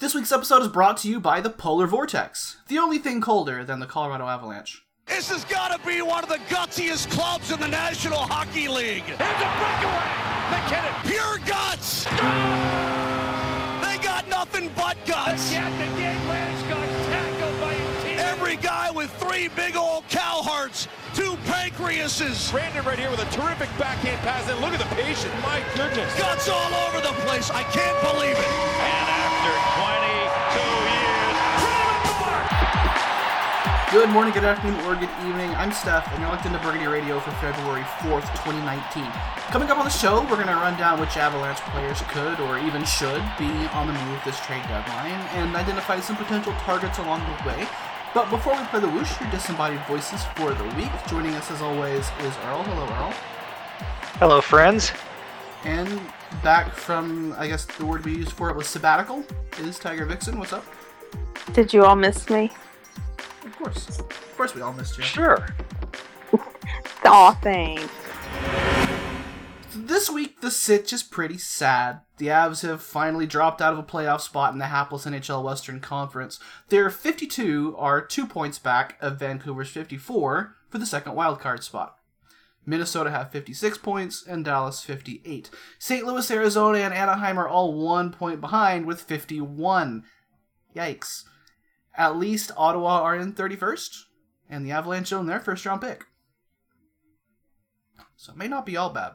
This week's episode is brought to you by the Polar Vortex, the only thing colder than the Colorado Avalanche. This has got to be one of the gutsiest clubs in the National Hockey League. Here's a breakaway. MacKinnon. Pure guts. They got nothing but guts. Yet again, Landeskog tackled by Utina. Every guy with three big old cow hearts, two pancreases, Brandon right here with a terrific backhand pass. And look at the patience. My goodness. guts all over the place. I can't believe it. And after 22 years, put the mark. Good morning, good afternoon, or good evening. I'm Steph, and you're locked into Burgundy Radio for February 4th, 2019. Coming up on the show, we're going to run down which Avalanche players could or even should be on the move this trade deadline and identify some potential targets along the way. But before we play the whoosh, your disembodied voices for the week. Joining us as always is Earl. Hello, Earl. Hello, friends. And back from, I guess the word we used for it was sabbatical, is Tiger Vixen. What's up? Did you all miss me? Of course. Of course, we all missed you. Sure. Aw, thanks. This week, the sitch is pretty sad. The Avs have finally dropped out of a playoff spot in the hapless NHL Western Conference. Their 52 are two points back of Vancouver's 54 for the second wildcard spot. Minnesota have 56 points and Dallas 58. St. Louis, Arizona, and Anaheim are all one point behind with 51. Yikes. At least Ottawa are in 31st, and the Avalanche own their first round pick. So it may not be all bad.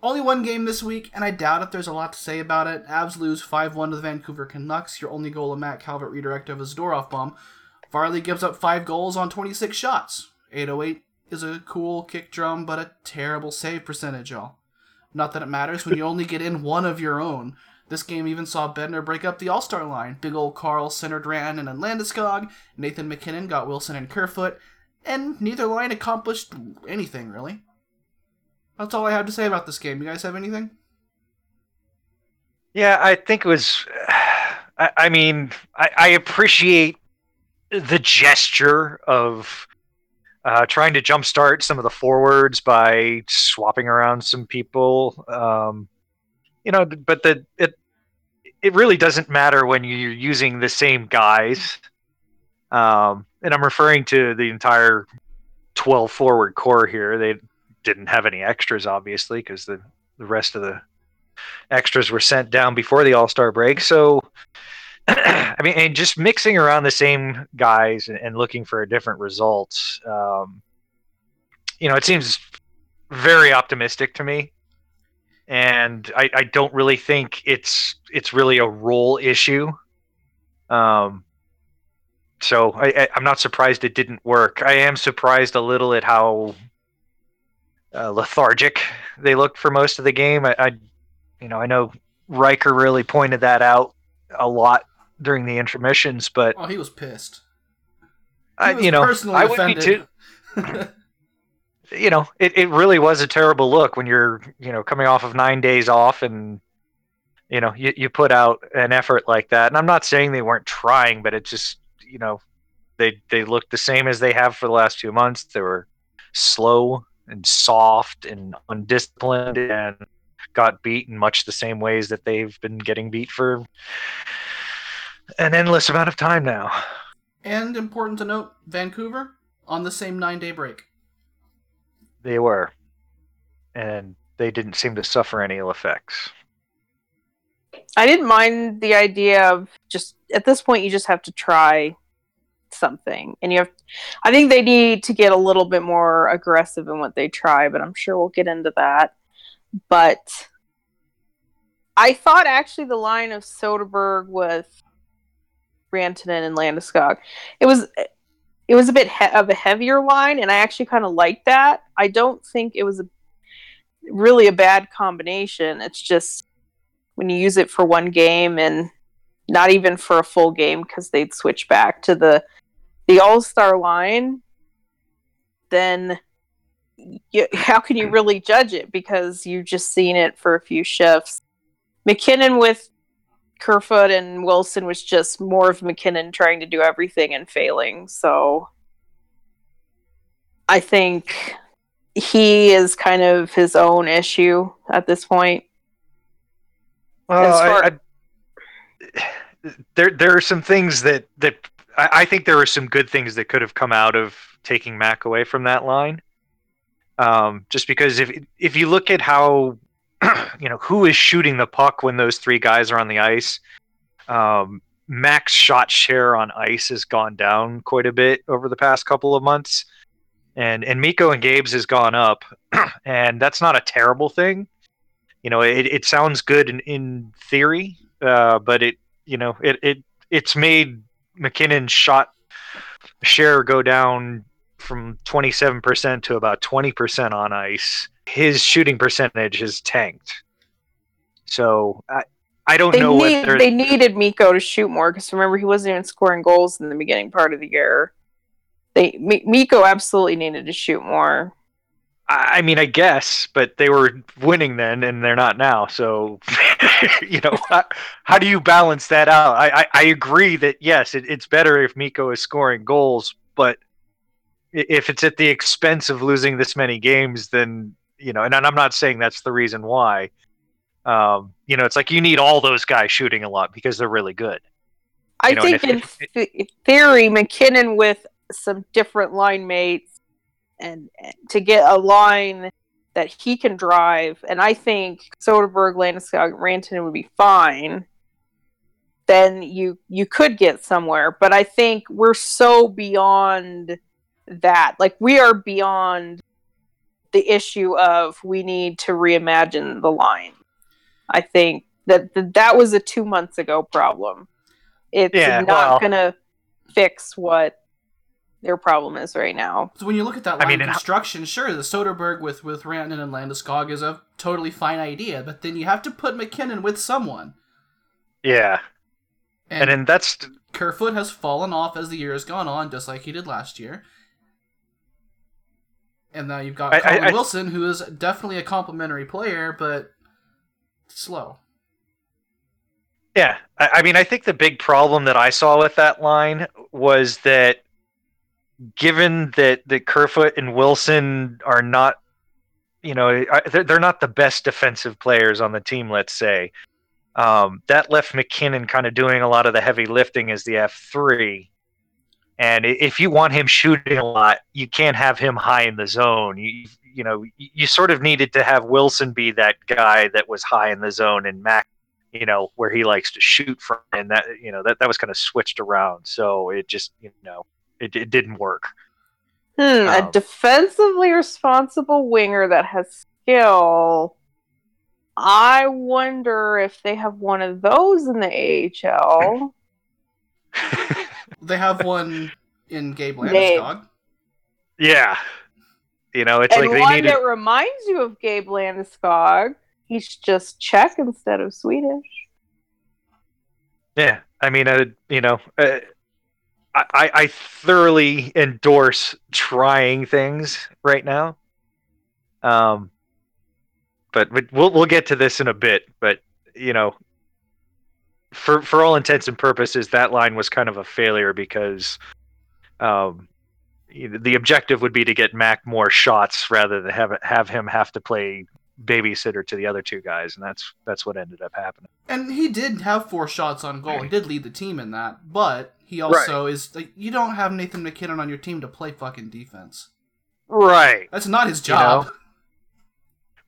Only one game this week, and I doubt if there's a lot to say about it. Avs lose 5 1 to the Vancouver Canucks. Your only goal of Matt Calvert redirect of a Zadorov bomb. Varley gives up 5 goals on 26 shots. 808 is a cool kick drum, but a terrible save percentage, y'all. Not that it matters when you only get in one of your own. This game even saw Bednar break up the All Star line. Big old Carl centered Ran and Landeskog. Nathan MacKinnon got Wilson and Kerfoot, and neither line accomplished anything really. That's all I have to say about this game. You guys have anything? Yeah, I think it was. I, I mean, I, I appreciate the gesture of uh, trying to jumpstart some of the forwards by swapping around some people. Um, you know, but the it it really doesn't matter when you're using the same guys. Um, and I'm referring to the entire 12 forward core here. They didn't have any extras, obviously, because the, the rest of the extras were sent down before the All Star break. So, I mean, and just mixing around the same guys and, and looking for a different result, um, you know, it seems very optimistic to me. And I, I don't really think it's it's really a role issue. Um, so I, I, I'm not surprised it didn't work. I am surprised a little at how uh, lethargic they looked for most of the game. I, I, you know, I know Riker really pointed that out a lot during the intermissions, but Oh, he was pissed. I, was you know, personally I would be too. You know, it, it really was a terrible look when you're, you know, coming off of nine days off and, you know, you, you put out an effort like that. And I'm not saying they weren't trying, but it just, you know, they they looked the same as they have for the last two months. They were slow and soft and undisciplined and got beat in much the same ways that they've been getting beat for an endless amount of time now. and important to note, Vancouver on the same nine day break. They were. And they didn't seem to suffer any ill effects. I didn't mind the idea of just at this point you just have to try something, and you have. I think they need to get a little bit more aggressive in what they try, but I'm sure we'll get into that. But I thought actually the line of Soderberg with Rantanen and Landeskog, it was it was a bit he- of a heavier line, and I actually kind of liked that. I don't think it was a really a bad combination. It's just when you use it for one game and not even for a full game because they'd switch back to the the All Star line, then you, how can you really judge it because you've just seen it for a few shifts. MacKinnon with Kerfoot and Wilson was just more of MacKinnon trying to do everything and failing. So I think he is kind of his own issue at this point. Well, far- I, I, there there are some things that that I, I think there are some good things that could have come out of taking Mac away from that line. Um, just because if if you look at how you know who is shooting the puck when those three guys are on the ice, um, Mac's shot share on ice has gone down quite a bit over the past couple of months, and and Mikko and Gabe's has gone up, and that's not a terrible thing. You know, it, it sounds good in, in theory, uh, but it you know it, it it's made MacKinnon's shot share go down from 27% to about 20% on ice. His shooting percentage has tanked. So I, I don't They, know need, what they needed Mikko to shoot more because remember he wasn't even scoring goals in the beginning part of the year. They Mi- Mikko absolutely needed to shoot more. I I mean, I guess, but they were winning then, and they're not now. So, you know, how, how do you balance that out? I, I, I agree that yes, it, it's better if Mikko is scoring goals, but if it's at the expense of losing this many games, then you know, and I'm not saying that's the reason why. Um, you know, it's like you need all those guys shooting a lot because they're really good. I You know, think if- in if- th- theory, MacKinnon with some different line mates and and to get a line that he can drive, and I think Soderberg, Landeskog, Rantanen would be fine. Then you you could get somewhere, but I think we're so beyond that. Like we are beyond the issue of we need to reimagine the line. I think that that, that was a two months ago problem. It's Yeah, not well- gonna fix what their problem is right now. So when you look at that I line mean, and how- construction, sure, the Soderberg with with Rantanen and Landeskog is a totally fine idea, but then you have to put MacKinnon with someone. Yeah, And, and then that's Kerfoot has fallen off as the year has gone on, just like he did last year. And now you've got I- I- Colin I- Wilson, who is definitely a complimentary player, but slow. Yeah, I, I mean, I think the big problem that I saw with that line was that, given that that Kerfoot and Wilson are not, you know, they're, not the best defensive players on the team. Let's say um, that left MacKinnon kind of doing a lot of the heavy lifting as the F three. And if you want him shooting a lot, you can't have him high in the zone. You you know, you sort of needed to have Wilson be that guy that was high in the zone, and Mac you know, where he likes to shoot from, and that you know that that was kind of switched around. So it just you know it, it didn't work. Hmm, Um, a defensively responsible winger that has skill. I wonder if they have one of those in the AHL. They have one in Gabe Name. Landeskog. yeah, you know, it's and like they one needed. that reminds you of Gabe Landeskog. He's just Czech instead of Swedish. Yeah, I mean, uh, you know, uh, I I thoroughly endorse trying things right now. Um, but, but we'll we'll get to this in a bit. But you know, for for all intents and purposes, that line was kind of a failure because, um, the objective would be to get Mac more shots rather than have have him have to play babysitter to the other two guys, and that's that's what ended up happening. And he did have four shots on goal. He did lead the team in that, but he also is like you don't have Nathan MacKinnon on your team to play fucking defense. Right. That's not his You know, job.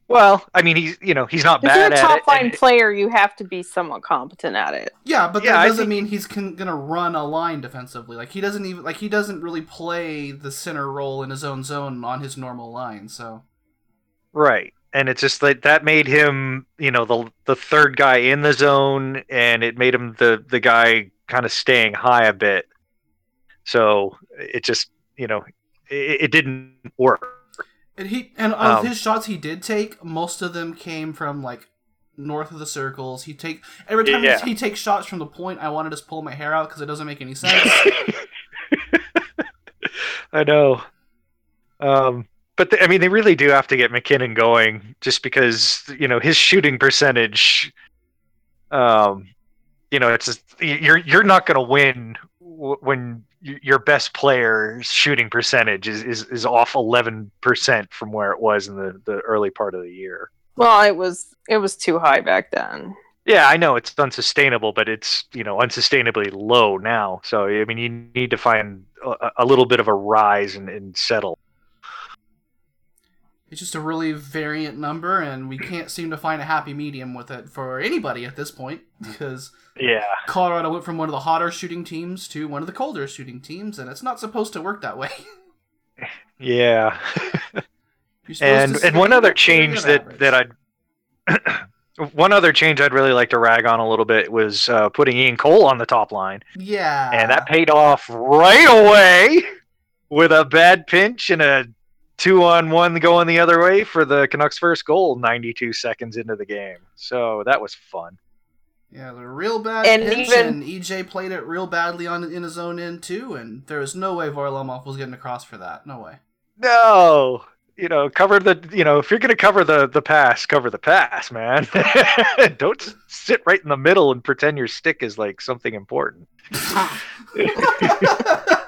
Well, I mean, he's you know he's not If you're bad a at top line and- player, you have to be somewhat competent at it. Yeah, but Yeah, that I doesn't think- mean he's con- gonna run a line defensively. Like he doesn't even like he doesn't really play the center role in his own zone on his normal line. So right, and it's just like that made him you know the the third guy in the zone, and it made him the the guy kind of staying high a bit. So it just you know it, it didn't work. and he and of Um, his shots he did take, most of them came from like north of the circles. He take every time Yeah. he, he takes shots from the point. I want to just pull my hair out because it doesn't make any sense. I know. Um, but I mean, they really do have to get MacKinnon going, just because you know his shooting percentage. Um, you know, it's just, you're you're not going to win w- when your best player's shooting percentage is, is, is off eleven percent from where it was in the, the early part of the year. Well, it was it was too high back then. Yeah, I know it's unsustainable, but it's you know unsustainably low now. So I mean, you need to find a, a little bit of a rise and, and settle. It's just a really variant number, and we can't seem to find a happy medium with it for anybody at this point because Yeah, Colorado went from one of the hotter shooting teams to one of the colder shooting teams, and it's not supposed to work that way. yeah. And and one other change that average. that I'd one other change I'd really like to rag on a little bit was uh, putting Ian Cole on the top line, yeah, and that paid off right away with a bad pinch and a two on one going the other way for the Canucks' first goal 92 seconds into the game. So that was fun. Yeah, the real bad And pinch, even- and EJ played it real badly on in his own end too, and there was no way Varlamov was getting across for that. No way. No, you know, cover the you know if you're gonna cover the the pass, cover the pass, man. Don't sit right in the middle and pretend your stick is like something important.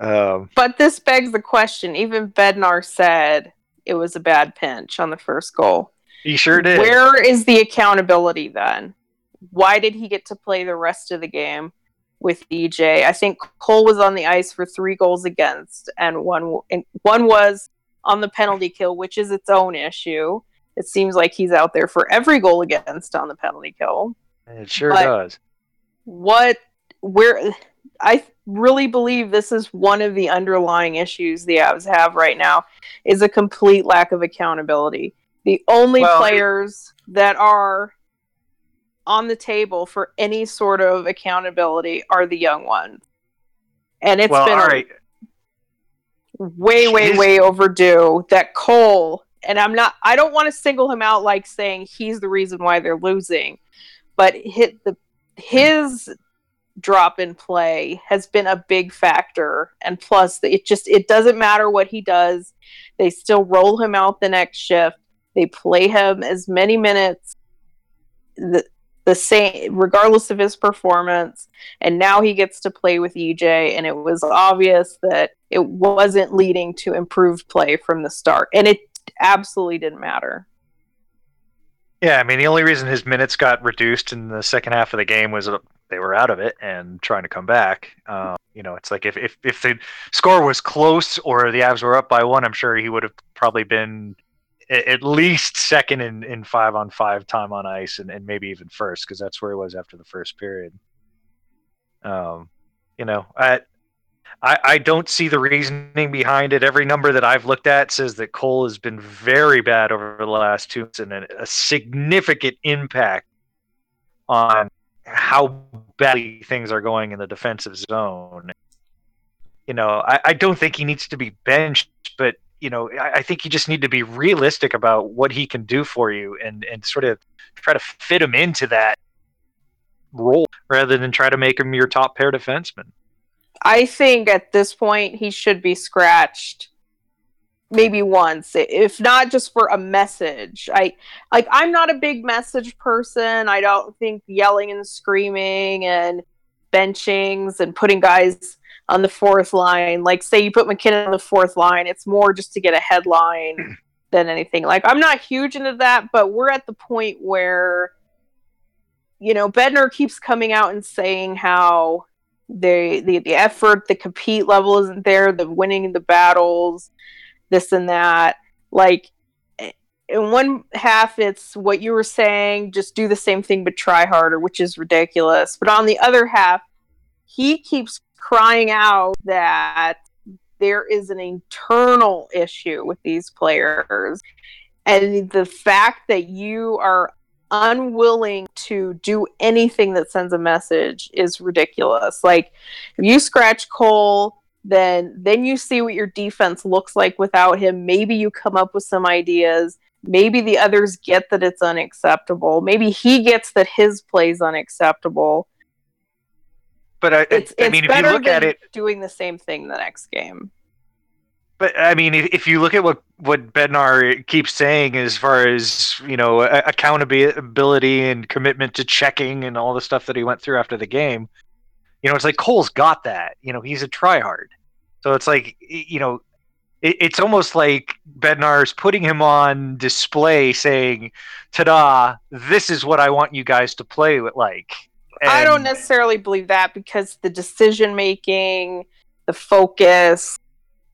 Um, But this begs the question. Even Bednar said it was a bad pinch on the first goal. he sure did. Where is the accountability then? Why did he get to play the rest of the game with EJ? I think Cole was on the ice for three goals against, and one and one was on the penalty kill, which is its own issue. It seems like he's out there for every goal against on the penalty kill. It sure but- does. What? Where? I really believe this is one of the underlying issues the Avs have right now is a complete lack of accountability. The only Well, players that are on the table for any sort of accountability are the young ones. And it's well, been right. way, way, way overdue that Cole, and I'm not, I don't want to single him out like saying he's the reason why they're losing, but hit the hmm. his drop in play has been a big factor. And plus, it just it doesn't matter what he does, they still roll him out the next shift. They play him as many minutes. The, the same regardless of his performance and now he gets to play with EJ and it was obvious that it wasn't leading to improved play from the start and it absolutely didn't matter. Yeah, I mean, the only reason his minutes got reduced in the second half of the game was they were out of it and trying to come back. Um, you know, it's like if, if, if the score was close or the Avs were up by one, I'm sure he would have probably been at least second in, in five on five time on ice and, and maybe even first because that's where he was after the first period. Um, you know, I, I I don't see the reasoning behind it. Every number that I've looked at says that Cole has been very bad over the last two months and a, a significant impact on how badly things are going in the defensive zone. You know, I, I don't think he needs to be benched, but you know, I, I think you just need to be realistic about what he can do for you and and sort of try to fit him into that role rather than try to make him your top pair defenseman. I think at this point he should be scratched maybe once if not just for a message. I like I'm not a big message person. I don't think yelling and screaming and benchings and putting guys on the fourth line like say you put MacKinnon on the fourth line it's more just to get a headline than anything. Like I'm not huge into that but we're at the point where you know Bednar keeps coming out and saying how they the the effort, the compete level isn't there, the winning the battles, this and that. Like eh, in one half it's what you were saying, just do the same thing but try harder, which is ridiculous. But on the other half, he keeps crying out that there is an internal issue with these players. And the fact that you are unwilling to do anything that sends a message is ridiculous. Like if you scratch Cole, then then you see what your defense looks like without him. Maybe you come up with some ideas. Maybe the others get that it's unacceptable. Maybe he gets that his play's unacceptable. But I, It's, I it's mean, if you look at it, doing the same thing the next game. But I mean, if, if you look at what what Bednar keeps saying as far as you know accountability and commitment to checking and all the stuff that he went through after the game, you know, it's like Cole's got that. You know, he's a tryhard. So it's like you know, it, it's almost like Bednar's putting him on display, saying, "Ta-da! This is what I want you guys to play with." Like, I don't necessarily believe that because the decision making, the focus,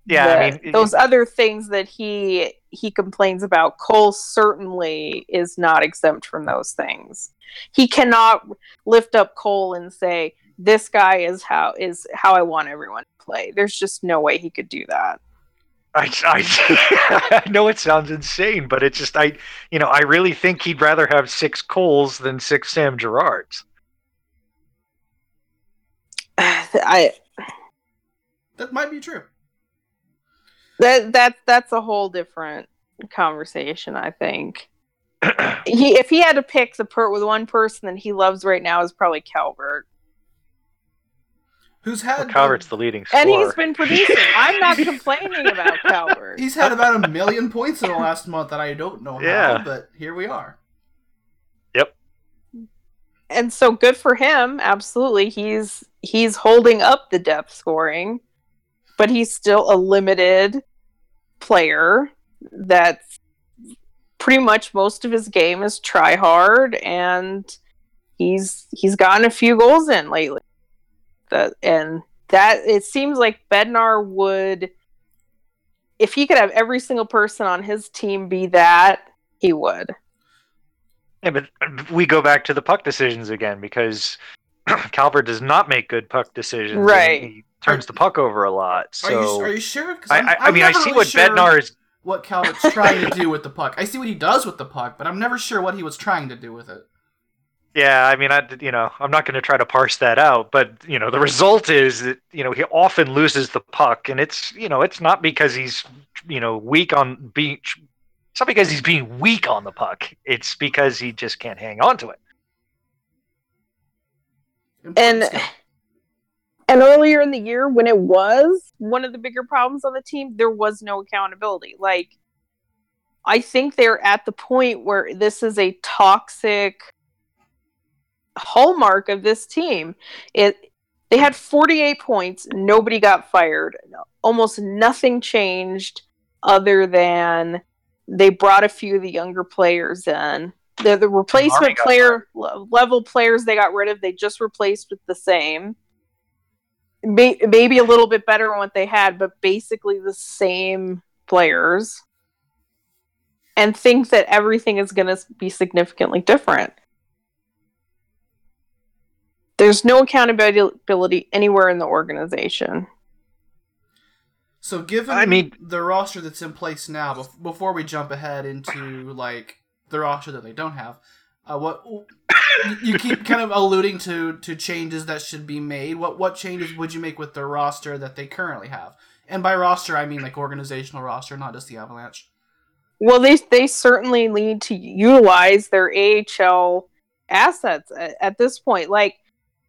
Yeah, I the- mean, those other things that he he complains about, Cole certainly is not exempt from those things. He cannot lift up Cole and say, "This guy is how is how I want everyone to play." There's just no way he could do that. I, I, I know it sounds insane, but it's just I, you know, I really think he'd rather have six Coles than six Sam Girards. I That might be true. that that that's a whole different conversation. I think he if he had to pick the per with one person that he loves right now is probably Calvert, Who's had Well, Calvert's the leading scorer. and he's been producing. I'm not complaining about Calvert. He's had about a million points in the last month, and I don't know how, Yeah. but here we are. Yep. And so good for him absolutely he's he's holding up the depth scoring but he's still a limited player that's pretty much most of his game is try hard and he's he's gotten a few goals in lately that and that it seems like bednar would if he could have every single person on his team be that he would Yeah, but we go back to the puck decisions again because Calvert does not make good puck decisions. and Right. He turns the puck over a lot. Are you So are you sure? 'Cause I, I'm- I, I mean, I see really what sure Bednar is. What Calvert's trying to do with the puck. I see what he does with the puck, but I'm never sure what he was trying to do with it. Yeah, I mean, I you know, I'm not going to try to parse that out, but you know, the result is that you know he often loses the puck, and it's you know, it's not because he's you know weak on beach. It's not because he's being weak on the puck. It's because he just can't hang on to it. And and earlier in the year when it was one of the bigger problems on the team there was no accountability like i think they're at the point where this is a toxic hallmark of this team. It they had 48 points. Nobody got fired. Almost nothing changed other than they brought a few of the younger players in. The, the replacement player le- level players they got rid of they just replaced with the same. May- maybe a little bit better than what they had but basically the same players. And think that everything is going to be significantly different there's no accountability anywhere in the organization So, given I mean- the roster that's in place now, before we jump ahead into like the roster that they don't have, uh, what you- you keep kind of alluding to to changes that should be made. What what changes would you make with the roster that they currently have? And by roster, I mean like organizational roster, not just the Avalanche. Well, they they certainly need to utilize their AHL assets at, at this point. Like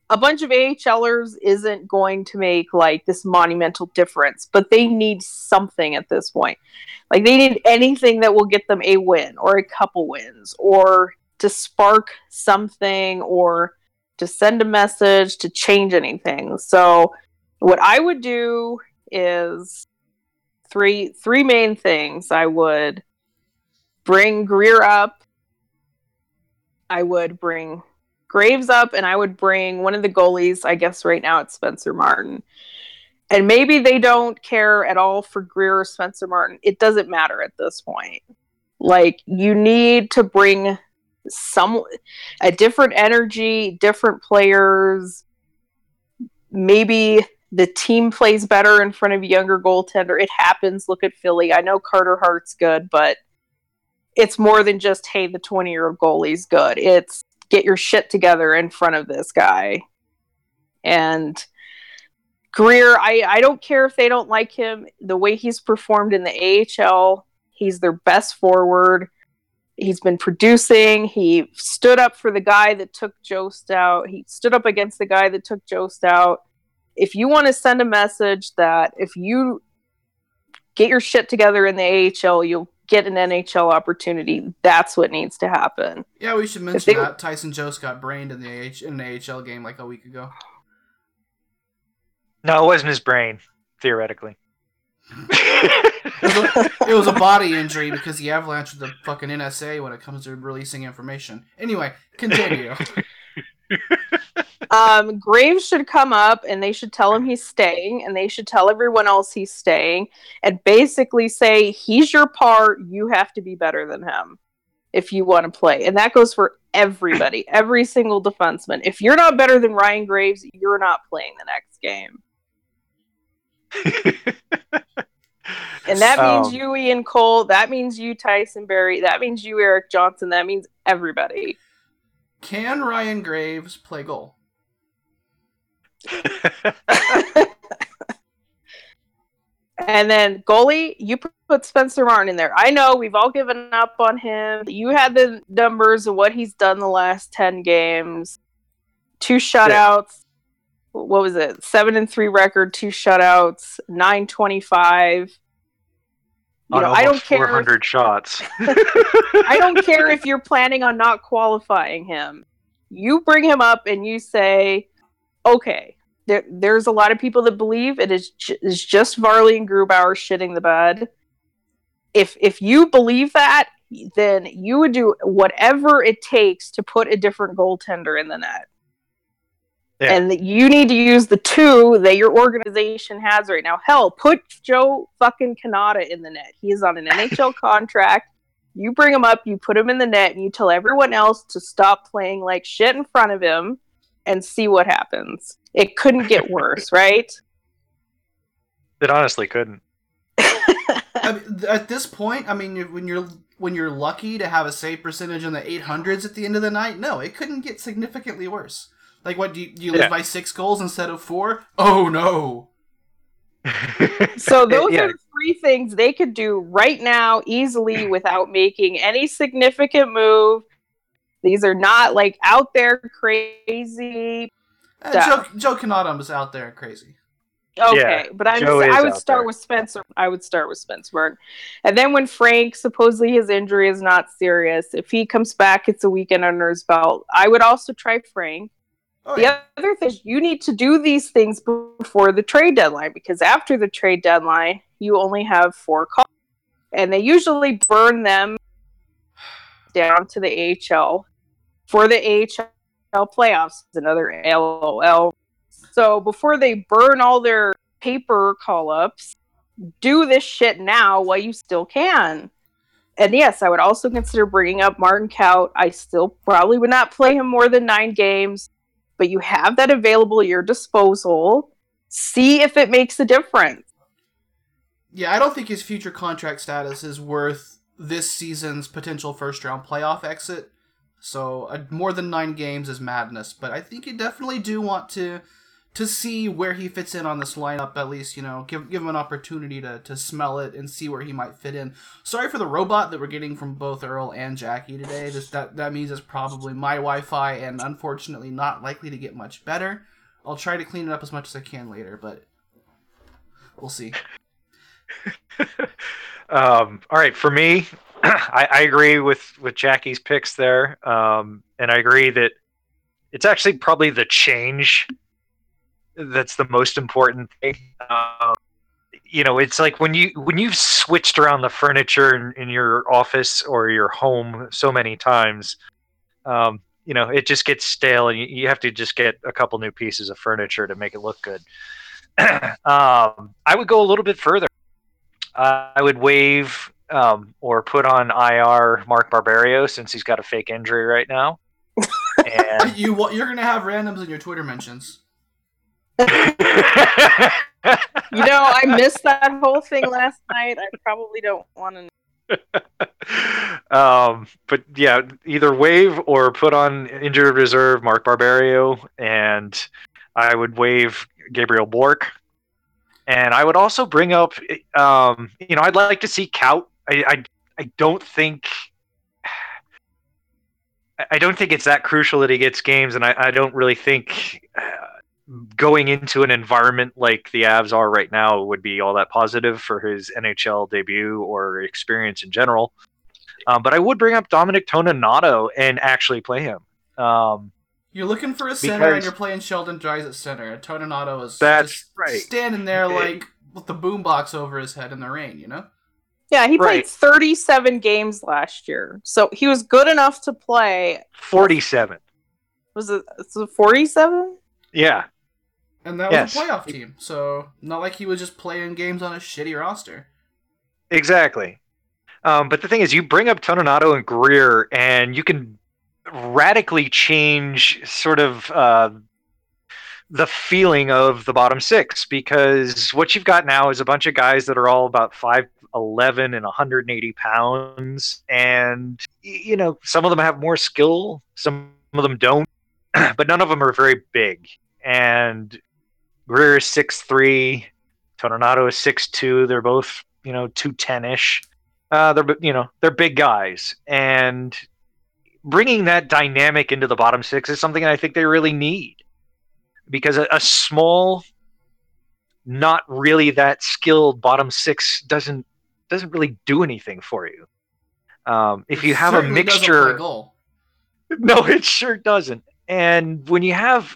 a bunch of AHLers isn't going to make like this monumental difference, but they need something at this point. Like they need anything that will get them a win or a couple wins or to spark something or to send a message to change anything. So what I would do is three three main things. I would bring Greer up. I would bring Graves up, and I would bring one of the goalies. I guess right now it's Spencer Martin. And maybe they don't care at all for Greer or Spencer Martin. It doesn't matter at this point. Like you need to bring some a different energy, different players. Maybe the team plays better in front of a younger goaltender. It happens. Look at Philly. I know Carter Hart's good, but it's more than just hey, the twenty year old goalie's good. It's get your shit together in front of this guy. And Greer, I, I don't care if they don't like him. The way he's performed in the AHL, he's their best forward. He's been producing. He stood up for the guy that took Jost out. He stood up against the guy that took Jost out. If you want to send a message that if you get your shit together in the AHL, you'll get an NHL opportunity. That's what needs to happen. Yeah, we should mention they- that Tyson Jost got brained in the AH, in an AHL game like a week ago. No, it wasn't his brain, theoretically. It was, a, it was a body injury because the Avalanche are the fucking NSA when it comes to releasing information. Anyway, continue. um, Graves should come up and they should tell him he's staying, and they should tell everyone else he's staying, and basically say he's your part. You have to be better than him if you want to play, and that goes for everybody, every single defenseman. If you're not better than Ryan Graves, you're not playing the next game. And that means Um, you, Ian Cole. That means you, Tyson Barrie. That means you, Erik Johnson. That means everybody. Can Ryan Graves play goal? And then goalie, you put Spencer Martin in there. I know we've all given up on him. You had the numbers of what he's done the last ten games. Two shutouts. What was it? Seven and three record, two shutouts, nine twenty five. You know, I don't almost care. 400 shots. I don't care if you're planning on not qualifying him. You bring him up and you say, okay, there, there's a lot of people that believe it is, ju- is just Varley and Grubauer shitting the bed. If if you believe that, then you would do whatever it takes to put a different goaltender in the net. Yeah. And that you need to use the two that your organization has right now. Hell, put Joe fucking Cannata in the net. He is on an NHL contract. You bring him up, you put him in the net, and you tell everyone else to stop playing like shit in front of him and see what happens. It couldn't get worse, right? It honestly couldn't. I mean, at this point, I mean, when you're when you're lucky to have a save percentage in the 800s at the end of the night, no, it couldn't get significantly worse. Like, what do you, do you lose Yeah. by six goals instead of four? Oh no! So those Yeah. are the three things they could do right now easily without making any significant move. These are not like out there crazy. Uh, Joe, Joe Cannata was out there crazy. Okay, Yeah, but I'm Joe I would start there. with Spencer. I would start with Spencer And then when Frank supposedly his injury is not serious, if he comes back, it's a weekend under his belt. I would also try Frank. Oh, The other thing is you need to do these things before the trade deadline because after the trade deadline, you only have four calls. And they usually burn them down to the AHL for the AHL playoffs. Another LOL. So before they burn all their paper call ups, do this shit now while you still can. And yes, I would also consider bringing up Martin Kaut. I still probably would not play him more than nine games but you have that available at your disposal. See if it makes a difference. Yeah, I don't think his future contract status is worth this season's potential first round playoff exit. So uh, more than nine games is madness, but I think you definitely do want to to see where he fits in on this lineup. At least you know, give give him an opportunity to to smell it and see where he might fit in. Sorry for the robot that we're getting from both Earl and Jackie today. Just that that means it's probably my Wi-Fi and unfortunately not likely to get much better. I'll try to clean it up as much as I can later, but we'll see. Um, all right, for me, I, I agree with with Jackie's picks there, um, and I agree that it's actually probably the change that's the most important thing. Um, you know, it's like when you when you've switched around the furniture in, in your office or your home so many times, um, you know, it just gets stale, and you, you have to just get a couple new pieces of furniture to make it look good. um, I would go a little bit further. Uh, I would waive um, or put on IR Mark Barberio since he's got a fake injury right now. and you you're gonna have randoms in your Twitter mentions. You know, I missed that whole thing last night. I probably don't want to. um, but yeah, either waive or put on injured reserve Mark Barberio, and I would waive Gabriel Bourque, and I would also bring up, um, you know, I'd like to see Kaut. I, I, I don't think. I- don't think it's that crucial that he gets games, and I, I don't really think uh, going into an environment like the Avs are right now would be all that positive for his NHL debut or experience in general. Um, but I would bring up Dominic Toninato and actually play him. Um, You're looking for a center and you're playing Sheldon Dries at center. Toninato is That's just right. standing there Eh, like with the boombox over his head in the rain. You know. Yeah, he played Right. 37 games last year. So he was good enough to play. 47. Was it, was it 47? Yeah. And that Yes. was a playoff team, so not like he was just playing games on a shitty roster. Exactly. Um, but the thing is, you bring up Toninato and Greer, and you can radically change sort of uh, the feeling of the bottom six because what you've got now is a bunch of guys that are all about 5'11 and 180 pounds. And, you know, some of them have more skill, some of them don't, but none of them are very big. And Greer is six three, Toninato is six two. They're both, you know, 210 ish. Uh, they're, you know, they're big guys. And bringing that dynamic into the bottom six is something I think they really need because a, a small, not really that skilled bottom six doesn't doesn't really do anything for you. Um, if It you have a mixture, no, it sure doesn't. And when you have,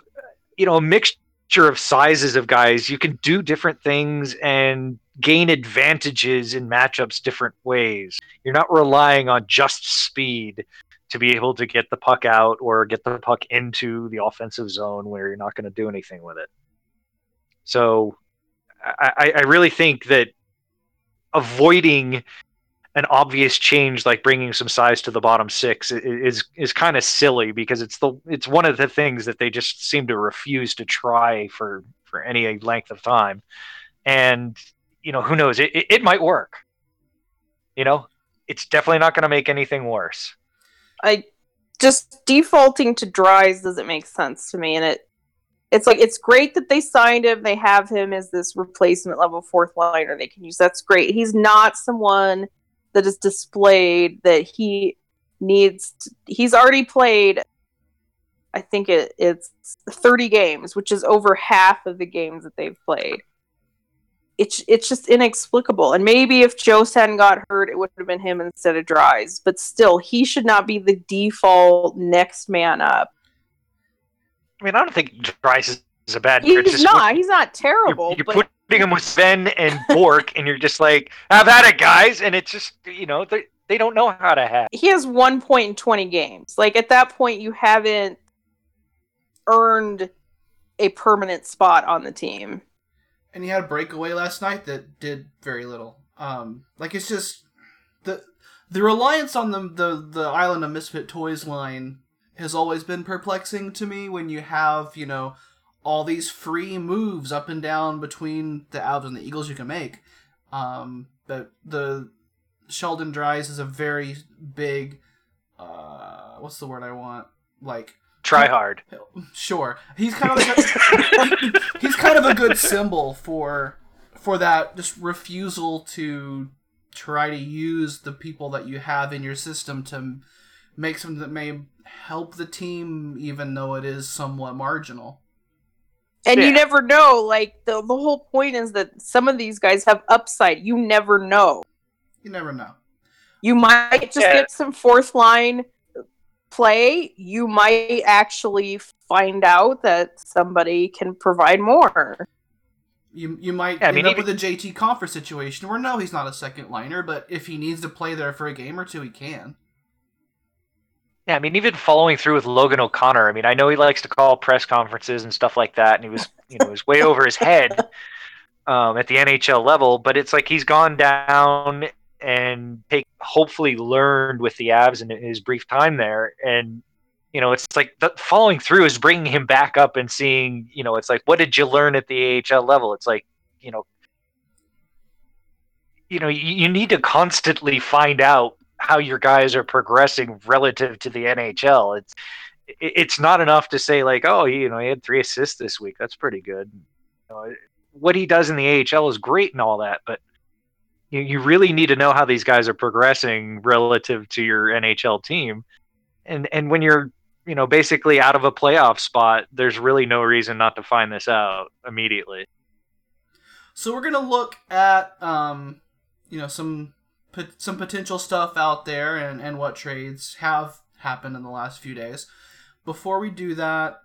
you know, a mixture of sizes of guys, you can do different things and gain advantages in matchups different ways. You're not relying on just speed to be able to get the puck out or get the puck into the offensive zone where you're not going to do anything with it. So I, I- really think that avoiding an obvious change like bringing some size to the bottom six is is kind of silly because it's the it's one of the things that they just seem to refuse to try for for any length of time and you know who knows it, it, it might work you know it's definitely not going to make anything worse I just defaulting to dries doesn't make sense to me, and it it's like it's great that they signed him. They have him as this replacement level fourth liner they can use. That's great. He's not someone that is displayed that he needs. To, he's already played. I think it, it's 30 games, which is over half of the games that they've played. It's it's just inexplicable. And maybe if Joe hadn't got hurt, it would have been him instead of Dries. But still, he should not be the default next man up. i mean i don't think Dries is, is a bad He's not. He's not terrible. you're, you're but him with Sven and Bourque, and you're just like, I've had it, guys!" And it's just, you know, they they don't know how to have. he has one point in 20 games. Like at that point, you haven't earned a permanent spot on the team. and he had a breakaway last night that did very little. Um, like it's just the the reliance on the the the Island of Misfit Toys line has always been perplexing to me. When you have you know all these free moves up and down between the Avs and the Eagles you can make, um, but the Sheldon Dries is a very big. Uh, what's the word I want? Like Try hard. Sure, he's kind of like a, he's kind of a good symbol for for that just refusal to try to use the people that you have in your system to make something that may help the team, even though it is somewhat marginal. And Yeah. you never know. Like the the whole point is that some of these guys have upside. You never know. You never know. You might just Yeah. get some fourth line play. You might actually find out that somebody can provide more. You you might Yeah, I end mean, up with a JT Compher situation where no, he's not a second liner, but if he needs to play there for a game or two, he can. Yeah, I mean, even following through with Logan O'Connor. I mean, I know he likes to call press conferences and stuff like that, and he was, you know, he was way over his head um, at the NHL level. But it's like he's gone down and take, hopefully learned with the Avs in his brief time there, and you know, it's like the following through is bringing him back up and seeing, you know, it's like, what did you learn at the AHL level? It's like, you know, you know, you, you need to constantly find out how your guys are progressing relative to the NHL. It's it's not enough to say like, oh, you know, he had three assists this week. That's pretty good. You know, what he does in the AHL is great and all that, but you, you really need to know how these guys are progressing relative to your NHL team. And and when you're you know basically out of a playoff spot, there's really no reason not to find this out immediately. So we're gonna look at um, you know some pot- some potential stuff out there and and what trades have happened in the last few days. Before we do that,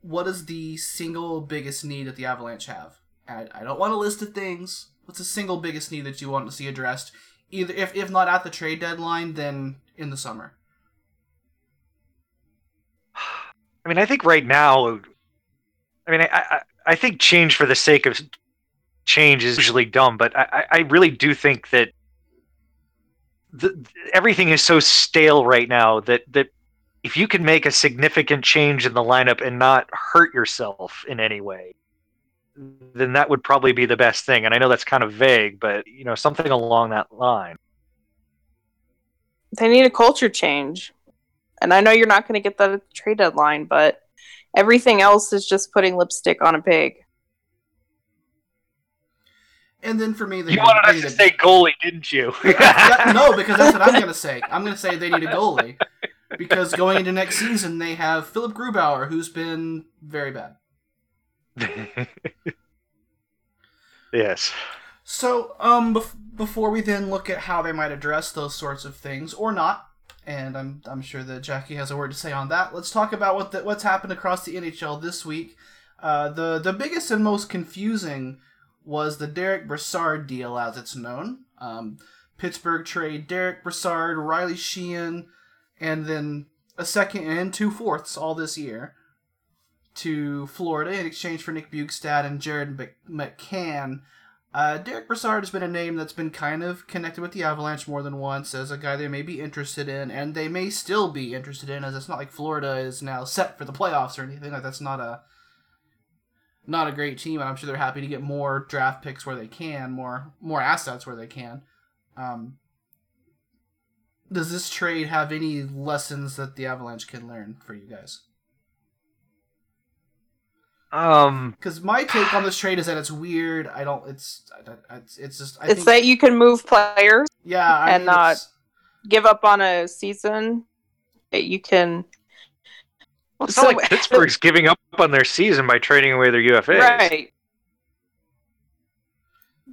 what is the single biggest need that the Avalanche have I, I don't want a list of things. What's the single biggest need that you want to see addressed? Either if if not at the trade deadline, then in the summer. I mean, I think right now, I mean, I, I, I think change for the sake of change is usually dumb, but I, I really do think that the, everything is so stale right now that that if you can make a significant change in the lineup and not hurt yourself in any way, then that would probably be the best thing. And I know that's kind of vague, but you know, something along that line. They need a culture change. And I know you're not going to get that at the trade deadline, but everything else is just putting lipstick on a pig. And then for me, they You need- wanted us to a- say goalie, didn't you? That- no, because that's what I'm going to say. I'm going to say they need a goalie. Because going into next season, they have Philip Grubauer, who's been very bad. yes. So, um, bef- before we then look at how they might address those sorts of things, or not, and I'm, I'm sure that Jackie has a word to say on that, let's talk about what the, what's happened across the NHL this week. Uh, the, the biggest and most confusing was the Derek Brassard deal, as it's known. Um, Pittsburgh trade Derek Brassard, Riley Sheahan, and then a second and two fourths all this year to Florida in exchange for Nick Bjugstad and Jared McCann. Uh, Derek Brassard has been a name that's been kind of connected with the Avalanche more than once as a guy they may be interested in, and they may still be interested in, as it's not like Florida is now set for the playoffs or anything. Like that's not a not a great team, and I'm sure they're happy to get more draft picks where they can, more more assets where they can. Um, does this trade have any lessons that the Avalanche can learn for you guys? Um. Because my take on this trade is that it's weird. I don't. It's. I- I- It's, it's just. I it's think, that you can move players, Yeah, I and mean, not- give up on a season. You can. It's not like Pittsburgh's giving up on their season by trading away their UFAs. Right.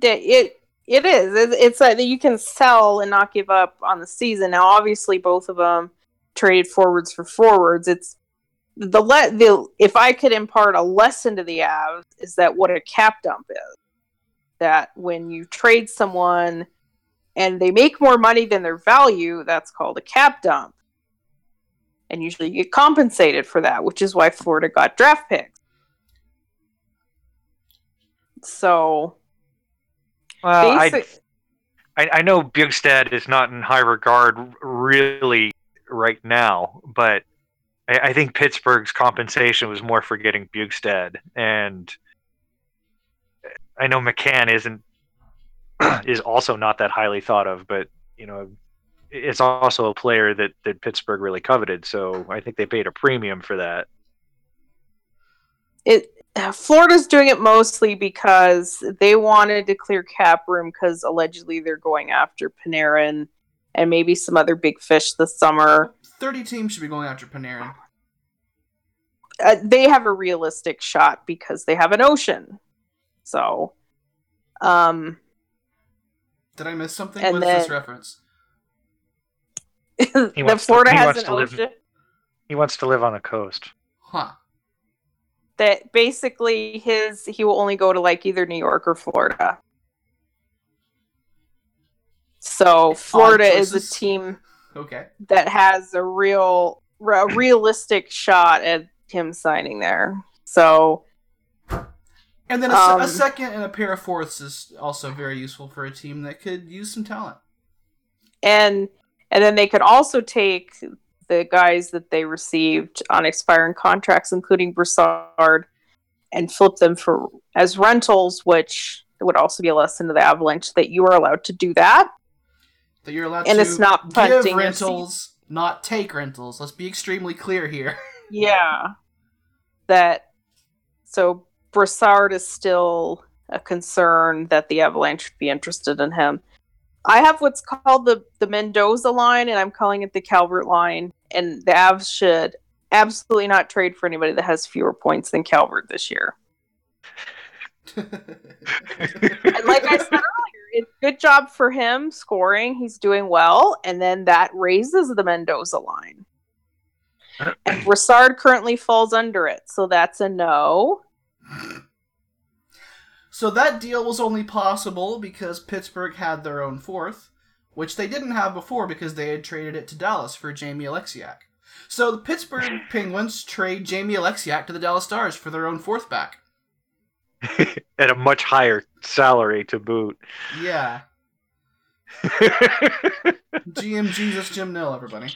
It it is. It- It's like that you can sell and not give up on the season. Now, obviously, both of them traded forwards for forwards. It's the let the if I could impart a lesson to the Avs is that what a cap dump is. That when you trade someone and they make more money than their value, that's called a cap dump. And usually you get compensated for that, which is why Florida got draft picks. So Well, I, I I know Bjugstad is not in high regard really right now, but I, I think Pittsburgh's compensation was more for getting Bjugstad, and I know McCann isn't is also not that highly thought of, but you know. It's also a player that, that Pittsburgh really coveted, so I think they paid a premium for that. it Florida's doing it mostly because they wanted to clear cap room because allegedly they're going after Panarin and maybe some other big fish this summer. Thirty teams should be going after Panarin. Uh, they have a realistic shot because they have an ocean. So, um, Did I miss something? And What is this reference? that wants to- Florida he has wants an to live- ocean. He wants to live on the coast. Huh. that basically his he will only go to like either New York or Florida. So Florida is a team Okay. that has a real a realistic shot at him signing there. So And then a, se- a Um, second and a pair of fourths is also very useful for a team that could use some talent. and and then they could also take the guys that they received on expiring contracts, including Brassard, and flip them for as rentals, which would also be a lesson to the Avalanche that you are allowed to do that. That you're allowed And to it's not give rentals, not take rentals. Let's be extremely clear here. Yeah. That so Brassard is still a concern that the Avalanche would be interested in him. I have what's called the the Mendoza line, and I'm calling it the Calvert line. And the Avs should absolutely not trade for anybody that has fewer points than Calvert this year. And like I said earlier, it's good job for him scoring. He's doing well, and then that raises the Mendoza line. And Brassard currently falls under it, so that's a no. So that deal was only possible because Pittsburgh had their own fourth, which they didn't have before because they had traded it to Dallas for Jamie Oleksiak. So the Pittsburgh Penguins trade Jamie Oleksiak to the Dallas Stars for their own fourth back. At a much higher salary to boot. Yeah. GM Jesus Jim Nill, everybody.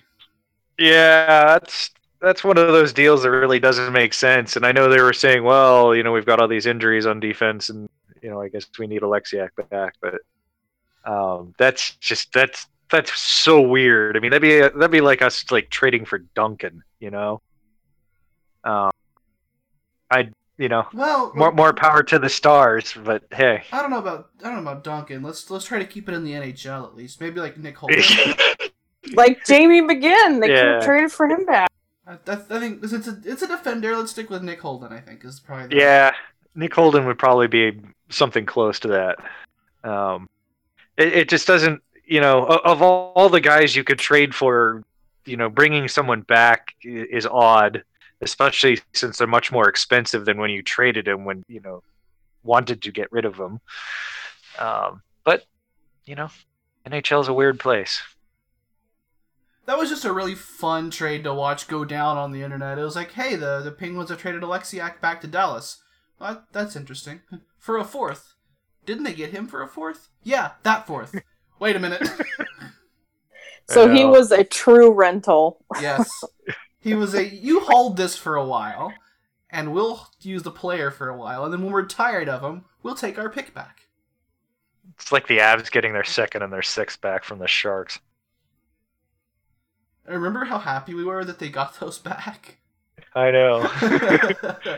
yeah, that's that's one of those deals that really doesn't make sense. And I know they were saying, well, you know, we've got all these injuries on defense, and you know, I guess we need Oleksiak back, but um, that's just that's that's so weird. I mean, that'd be that'd be like us like trading for Duncan, you know. Um, I you know Well, more more power to the stars, but hey. I don't know about I don't know about Duncan. Let's let's try to keep it in the NHL at least. Maybe like Nick Holden. Like Jamie McGinn, they could Yeah. have traded for him back. I, I, I think it's a it's a defender. Let's stick with Nick Holden. I think is probably the, Yeah, Nick Holden would probably be something close to that. Um, it, it just doesn't, you know, of all, all the guys you could trade for, you know, bringing someone back is odd, especially since they're much more expensive than when you traded him when you know wanted to get rid of them. Um, but you know, NHL is a weird place. That was just a really fun trade to watch go down on the internet. It was like, hey, the the Penguins have traded Oleksiak back to Dallas. Well, that's interesting. For a fourth. Didn't they get him for a fourth? Yeah, that fourth. Wait a minute. So he was a true rental. yes. He was a you hold this for a while, and we'll use the player for a while, and then when we're tired of him, we'll take our pick back. It's like the Avs getting their second and their sixth back from the Sharks. And remember how happy we were that they got those back? I know.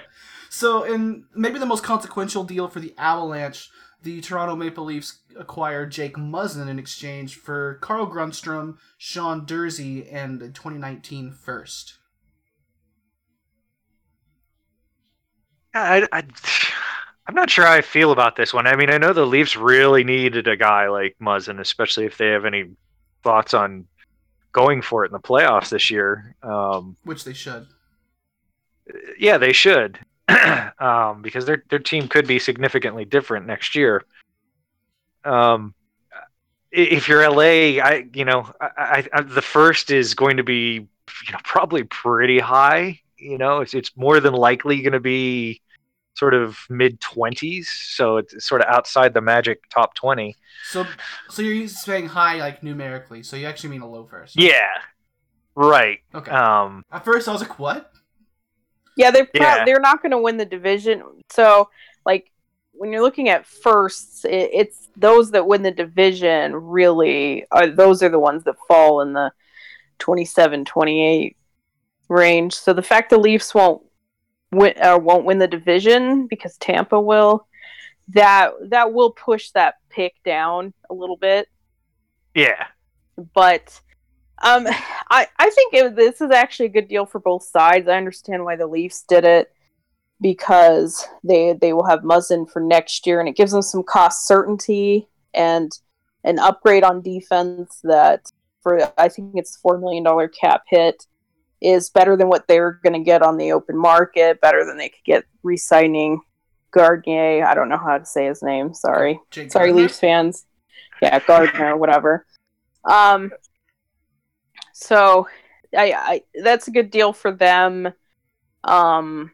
so, in maybe the most consequential deal for the Avalanche, the Toronto Maple Leafs acquired Jake Muzzin in exchange for Carl Grundstrom, Sean Durzi, and a 2019 first. I, I, I'm not sure how I feel about this one. I mean, I know the Leafs really needed a guy like Muzzin, especially if they have any thoughts on going for it in the playoffs this year. Um, Which they should. yeah, they should, um, because their their team could be significantly different next year. Um, if you're LA, I you know, I, I, the first is going to be you know probably pretty high. You know, it's it's more than likely going to be sort of mid twenties, so it's sort of outside the magic top twenty. So, so you're saying high, like numerically. So you actually mean a low first. Yeah, right. Okay. Um, At first, I was like, "What?" Yeah, they're prob- Yeah. they're not going to win the division. So, like when you're looking at firsts, it, it's those that win the division really are those are the ones that fall in the 27 28 range. So the fact the Leafs won't win or won't win the division because Tampa will that that will push that pick down a little bit yeah, but um, I I think it, this is actually a good deal for both sides. I understand why the Leafs did it because they they will have Muzzin for next year, and it gives them some cost certainty and an upgrade on defense that for I think it's four million dollar cap hit is better than what they're going to get on the open market. Better than they could get re-signing Gardnier. I don't know how to say his name. Sorry. Jake Sorry, Gardner? Leafs fans. Yeah, Gardner, whatever. Um, so I, I that's a good deal for them. Um,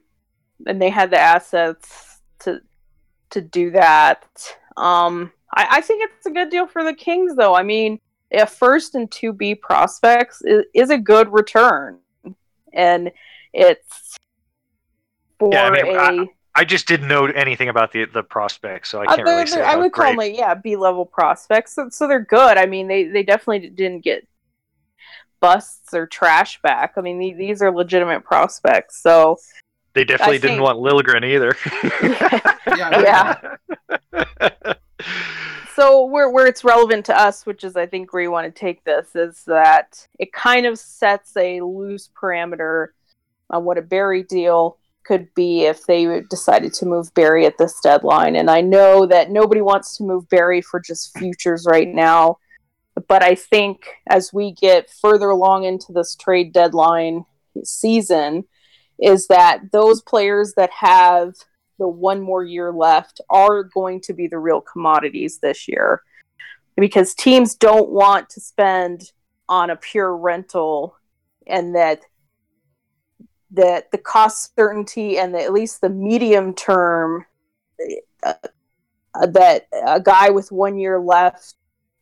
and they had the assets to to do that. Um, I, I think it's a good deal for the Kings, though. I mean, a first and two B prospects is, is a good return, and it's for Yeah, I mean, a. I just didn't know anything about the the prospects, so I Uh, can't they're- really say. I would call them like yeah B level prospects, so, so they're good. I mean, they they definitely didn't get busts or trash back. I mean, the- these are legitimate prospects. So They definitely I didn't think- want Lilligren either. Yeah, Yeah. so where where it's relevant to us, which is I think where you want to take this, is that it kind of sets a loose parameter on what a Barrie deal could be if they decided to move Barrie at this deadline. And I know that nobody wants to move Barrie for just futures right now. But I think as we get further along into this trade deadline season, is that those players that have the one more year left are going to be the real commodities this year. Because teams don't want to spend on a pure rental and that that the cost certainty and the, at least the medium term uh, that a guy with one year left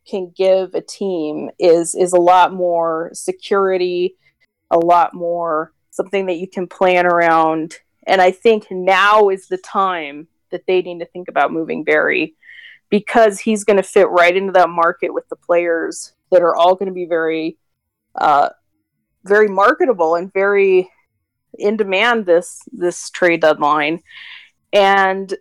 can give a team is is a lot more security a lot more something that you can plan around. And i think now is the time that they need to think about moving Barrie because he's going to fit right into that market with the players that are all going to be very uh, very marketable and very in demand this this trade deadline. And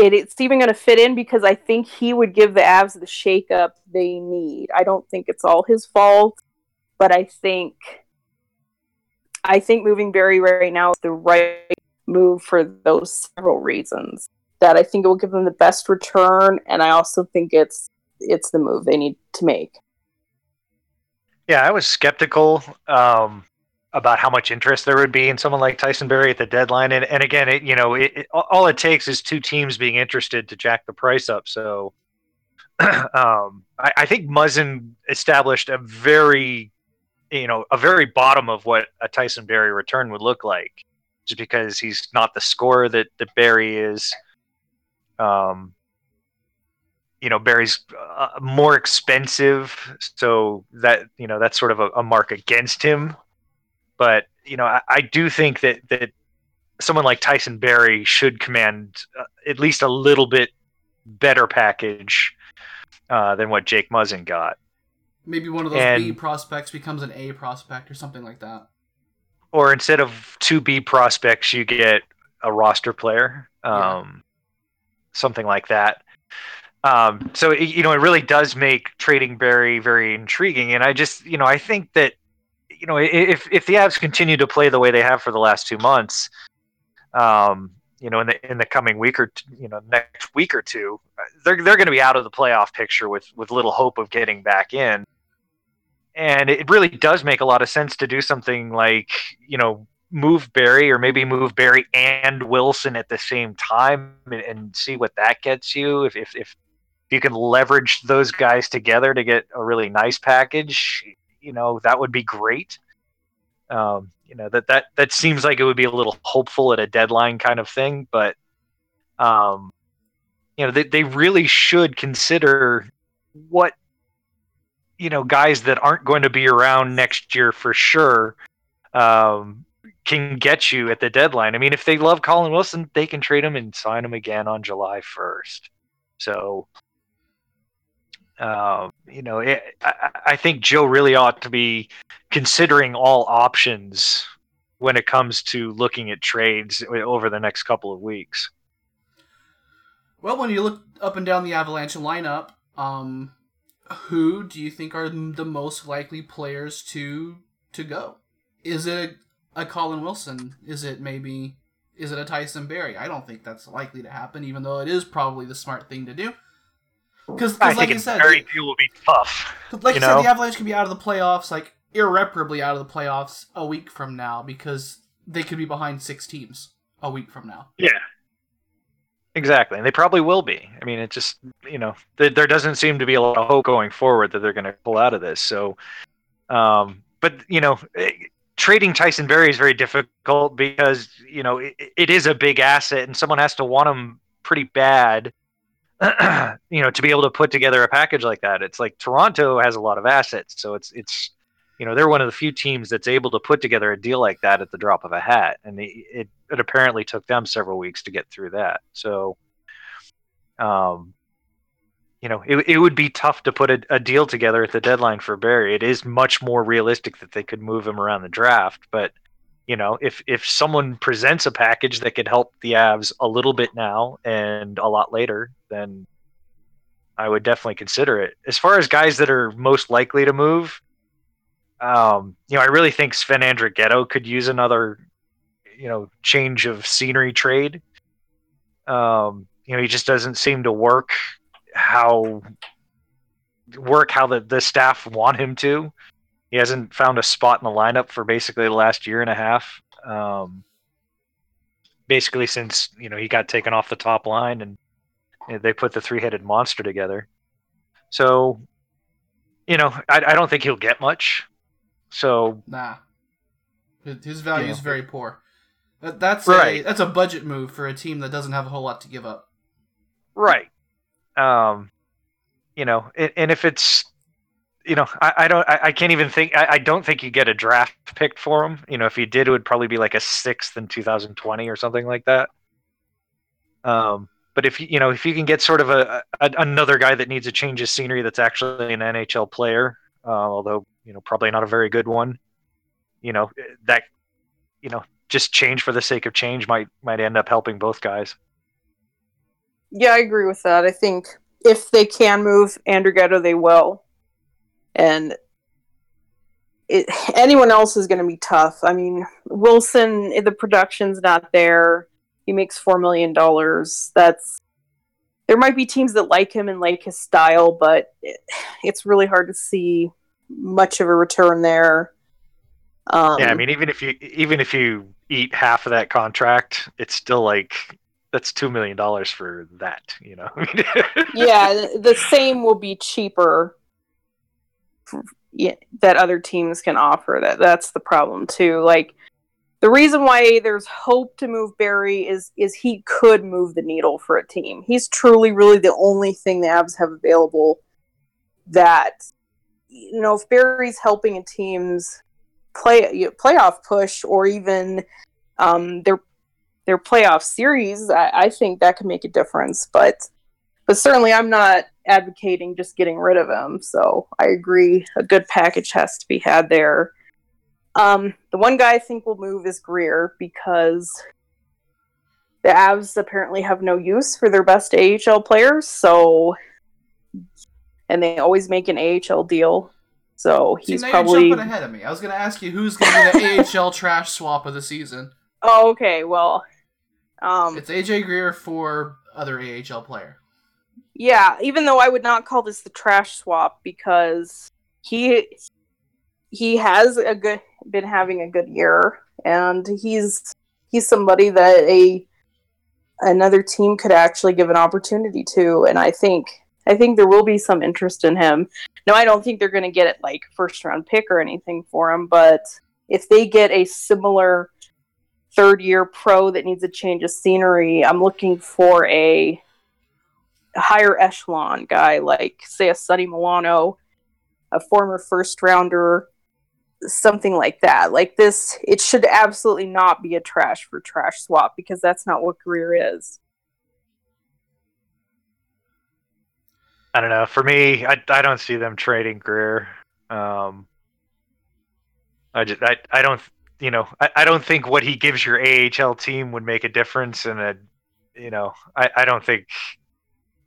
it, it's even going to fit in because I think he would give the Avs the shakeup they need. I don't think it's all his fault, but I think I think moving Barrie right now is the right move for those several reasons. That I think it will give them the best return, and I also think it's it's the move they need to make. Yeah, I was skeptical. Um, about how much interest there would be in someone like Tyson Barrie at the deadline. And, and again, it, you know, it, it, all it takes is two teams being interested to jack the price up. So um, I, I, think Muzzin established a very, you know, a very bottom of what a Tyson Barrie return would look like, just because he's not the scorer that, that Barrie is. Um, you know Barrie's uh, more expensive, so that you know that's sort of a, a mark against him but you know, I, I do think that that someone like Tyson Barrie should command uh, at least a little bit better package uh, than what Jake Muzzin got. Maybe one of those and, B prospects becomes an A prospect or something like that. Or instead of two B prospects, you get a roster player, um, yeah. something like that. Um, so it, you know, it really does make trading Barrie very intriguing, and I just you know I think that you know, if if the Avs continue to play the way they have for the last two months, um, you know, in the in the coming week or you know next week or two, they're they're going to be out of the playoff picture with with little hope of getting back in. And it really does make a lot of sense to do something like you know move Barrie or maybe move Barrie and Wilson at the same time and, and see what that gets you. If, if if you can leverage those guys together to get a really nice package, you know that would be great. Um, you know that that that seems like it would be a little hopeful at a deadline kind of thing, but um, you know they they really should consider what you know guys that aren't going to be around next year for sure um, can get you at the deadline. I mean, if they love Colin Wilson, they can trade him and sign him again on July first. So um, you know, it, I, I, think Joe really ought to be considering all options when it comes to looking at trades over the next couple of weeks. Well, when you look up and down the Avalanche lineup, um, who do you think are the most likely players to to go? Is it a, a Colin Wilson? Is it maybe is it a Tyson Barrie? I don't think that's likely to happen, even though it is probably the smart thing to do. Because, like you said, very few will be tough. Like you, know? said, the Avalanche can be out of the playoffs, like irreparably out of the playoffs a week from now because they could be behind six teams a week from now. Yeah, exactly, and they probably will be. I mean, it just you know there, there doesn't seem to be a lot of hope going forward that they're going to pull out of this. So, um, but you know. It, eh, trading Tyson Barrie is very difficult because you know it, it is a big asset, and someone has to want him pretty bad you know, to be able to put together a package like that. It's like Toronto has a lot of assets, so it's it's you know they're one of the few teams that's able to put together a deal like that at the drop of a hat, and it it, it apparently took them several weeks to get through that. So, um, you know, it it would be tough to put a, a deal together at the deadline for Barrie. It is much more realistic that they could move him around the draft, but you know, if if someone presents a package that could help the Avs a little bit now and a lot later, then I would definitely consider it. As far as guys that are most likely to move, um, you know, I really think Sven Andrighetto could use another, you know, change of scenery trade. Um, you know, he just doesn't seem to work how work how the, the staff want him to. He hasn't found a spot in the lineup for basically the last year and a half. Um, basically since you know he got taken off the top line and you know, they put the three-headed monster together. So, you know, I, I don't think he'll get much. So Nah. His, value is very poor. That, that's Right. a that's a budget move for a team that doesn't have a whole lot to give up. right, um, you know, and, and if it's you know, I, I don't, I, I can't even think. I, I don't think you get a draft pick for him. You know, if you did, it would probably be like a sixth in 2020 or something like that. Um, but if you, know, if you can get sort of a, a another guy that needs a change of scenery, that's actually an NHL player, uh, although you know, probably not a very good one. You know, that, you know, just change for the sake of change might might end up helping both guys. Yeah, I agree with that. I think if they can move Andrighetto, they will. And it, anyone else is going to be tough. I mean, Wilson, the production's not there. He makes four million dollars. That's there might be teams that like him and like his style, but it, it's really hard to see much of a return there. Um, yeah, I mean, even if you even if you eat half of that contract, it's still like that's two million dollars for that. You know. yeah, the same will be cheaper that other teams can offer. That that's the problem too. Like the reason why there's hope to move Barrie is is he could move the needle for a team. He's truly really the only thing the Avs have available that you know if Barrie's helping a team's play you know, playoff push or even um, their their playoff series, I, I think that could make a difference. But but certainly I'm not advocating just getting rid of him. So I agree, a good package has to be had there. Um, the one guy I think will move is Greer because the Avs apparently have no use for their best AHL players. So, and they always make an AHL deal. So he's now probably jumping ahead of me. I was going to ask you who's going to be the AHL trash swap of the season. oh okay. Well, um, It's AJ Greer for other AHL player. Yeah, even though I would not call this the trash swap because he he has a good been having a good year and he's he's somebody that a another team could actually give an opportunity to and I think I think there will be some interest in him. No, I don't think they're going to get it like first round pick or anything for him, but if they get a similar third year pro that needs a change of scenery, I'm looking for a higher echelon guy like say a Sonny Milano, a former first rounder, something like that. Like this it should absolutely not be a trash for trash swap because that's not what Greer is. I don't know. For me, I, I don't see them trading Greer. Um, I just I, I don't you know I, I don't think what he gives your AHL team would make a difference in a you know I, I don't think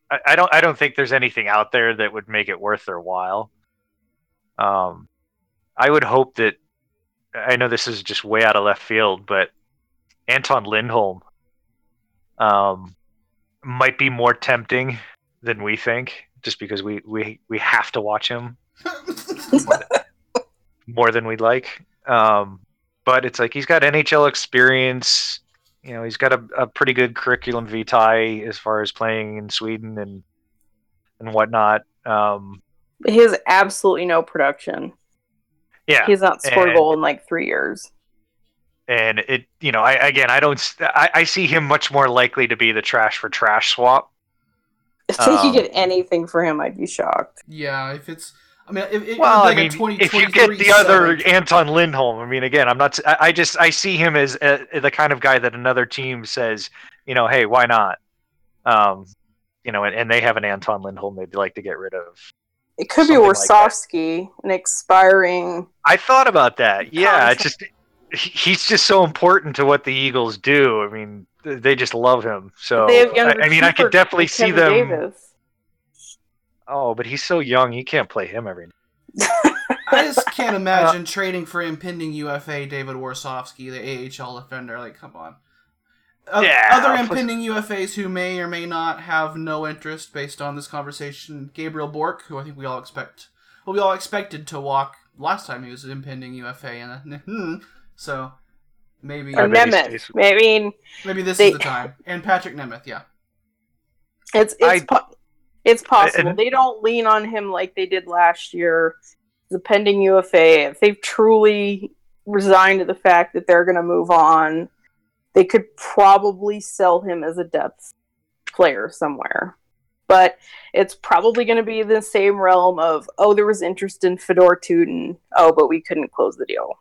I, I don't I don't think there's anything out there that would make it worth their while. Um, I would hope that I know this is just way out of left field, but Anton Lindholm um, might be more tempting than we think, just because we we we have to watch him more than we'd like. Um, but it's like he's got NHL experience. You know, he's got a, a pretty good curriculum vitae as far as playing in Sweden and and whatnot. Um, He has absolutely no production. yeah, He's not scored a and- goal in like three years. and it you know I again I don't I, I see him much more likely to be the trash for trash swap. If they Um, could get anything for him, I'd be shocked. Yeah, if it's. I mean, if, if Well, like I mean, if you get 23 the other Anton Lindholm, I mean, again, I'm not. I, I just I see him as uh, the kind of guy that another team says, you know, hey, why not? Um, you know, and, and they have an Anton Lindholm they'd like to get rid of. It could be something like an expiring. I thought about that. Yeah, it's just he's just so important to what the Eagles do. I mean, they just love him. So they have I, younger I mean, I keeper could definitely see Kevin them. Davis. Oh, but he's so young, you can't play him every. night. I just can't imagine trading for impending UFA David Warsofsky, the AHL defender. Like, come on. O- Yeah, Other plus- impending UFAs who may or may not have no interest based on this conversation. Gabriel Bourque, who I think we all expect, well, we all expected to walk last time he was an impending UFA, and uh, so Maybe Or I Nemeth. stays- I mean, maybe this they- is the time. And Patrik Nemeth, yeah. it's it's I- po- it's possible. and- they don't lean on him like they did last year. The pending UFA, if they've truly resigned to the fact that they're going to move on, they could probably sell him as a depth player somewhere. But it's probably going to be the same realm of, oh, there was interest in Fedor Tyutin. Oh, but we couldn't close the deal.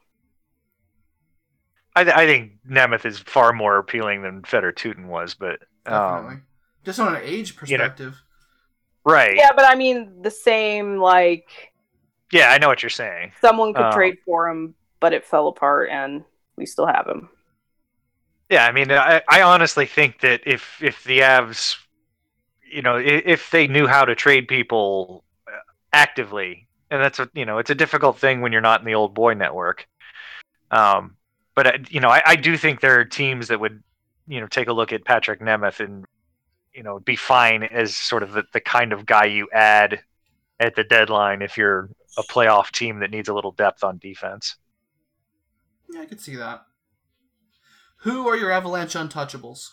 I, th- I think Nemeth is far more appealing than Fedor Tyutin was, but Definitely. um, Just on an age you know- perspective. Right. Yeah, but I mean, the same, like, Yeah, I know what you're saying. someone could Oh. trade for him, but it fell apart and we still have him. Yeah, I mean, I, I honestly think that if if the Avs, you know, if, if they knew how to trade people uh, actively, and that's a you know, it's a difficult thing when you're not in the old boy network. Um, but uh, you know, I, I do think there are teams that would, you know, take a look at Patrik Nemeth and you know be fine as sort of the, the kind of guy you add at the deadline if you're a playoff team that needs a little depth on defense. Yeah, I could see that. Who are your Avalanche untouchables?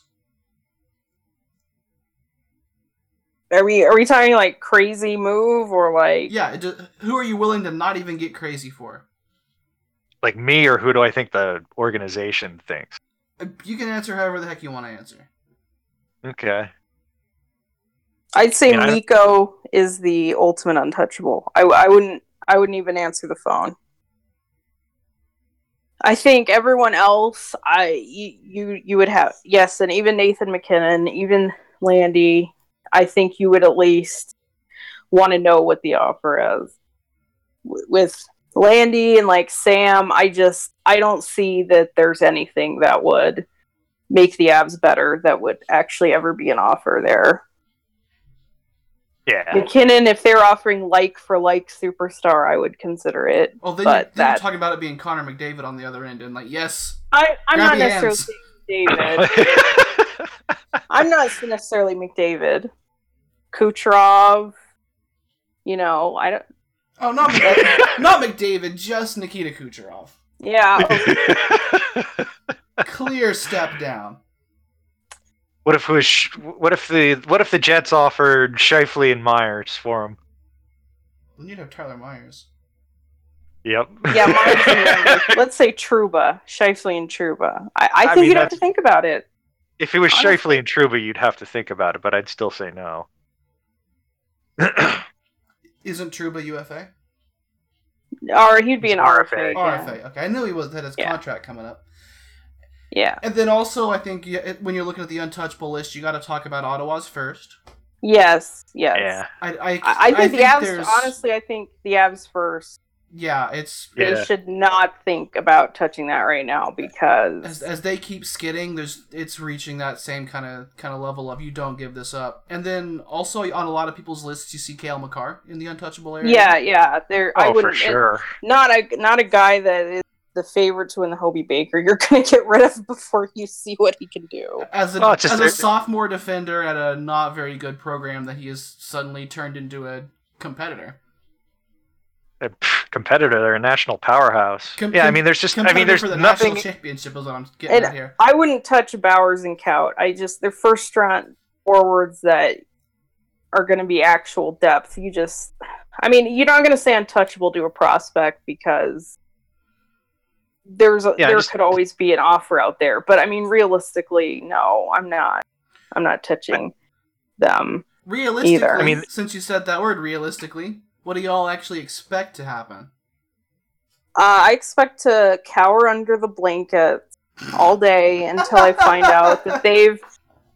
Are we are we talking like crazy move or like Yeah, it who are you willing to not even get crazy for? Like me, or who do I think the organization thinks? Uh, You can answer however the heck you want to answer. Okay. I'd say I- Mikko is the ultimate untouchable. I, I wouldn't I wouldn't even answer the phone. I think everyone else, I you you, you would have yes, and even Nathan MacKinnon, even Landy. I think you would at least want to know what the offer is. With Landy and like Sam, I just I don't see that there's anything that would make the Avs better that would actually ever be an offer there. Yeah. MacKinnon, if they're offering like for like superstar, I would consider it. Well, then, But you, then that- you're talking about it being Connor McDavid on the other end, and like, yes, I, I'm not necessarily hands. saying David. I'm not necessarily McDavid. Kucherov. You know, I don't. oh, not Mc- not McDavid, just Nikita Kucherov. Yeah, Clear step down. What if it was? What if the? What if the Jets offered Scheifele and Myers for him? Then you'd have Tyler Myers. Yep. yeah. Mine's in. Let's say Trouba, Scheifele, and Trouba. I, I I think mean, you'd have to think about it. If it was Honestly- Scheifele and Trouba, you'd have to think about it, but I'd still say no. Isn't Trouba UFA? Or he'd be an RFA. RFA. yeah. RFA. Okay, I knew he was had his Yeah. contract coming up. Yeah. And then also, I think you- when you're looking at the untouchable list, you got to talk about Ottawa's first. Yes. Yes. yeah. I I, I, I think the Avs. there's- Honestly, I think the Avs first. yeah, it's They Yeah. should not think about touching that right now because as, as they keep skidding, there's it's reaching that same kind of kind of level of you don't give this up. And then also on a lot of people's lists, you see Cale Makar in the untouchable area. yeah, yeah. There, oh, I Oh, wouldn't. for sure. Not a not a guy that is the favorite to win the Hobey Baker. You're gonna get rid of before you see what he can do. As a, Oh, as a sophomore defender at a not very good program, that he has suddenly turned into a competitor. A competitor, they're a national powerhouse. Com- yeah, I mean, there's just. I mean, there's the nothing. championship is what I'm getting And here. I wouldn't touch Bowers and Kaut. I just they're first round forwards that are going to be actual depth. You just, I mean, you're not going to say untouchable to a prospect because there's a, Yeah, there just- could always be an offer out there. But I mean, realistically, no, I'm not. I'm not touching them. Realistically, either. I mean- since you said that word, realistically, what do y'all actually expect to happen? Uh, I expect to cower under the blanket all day until I find out that they've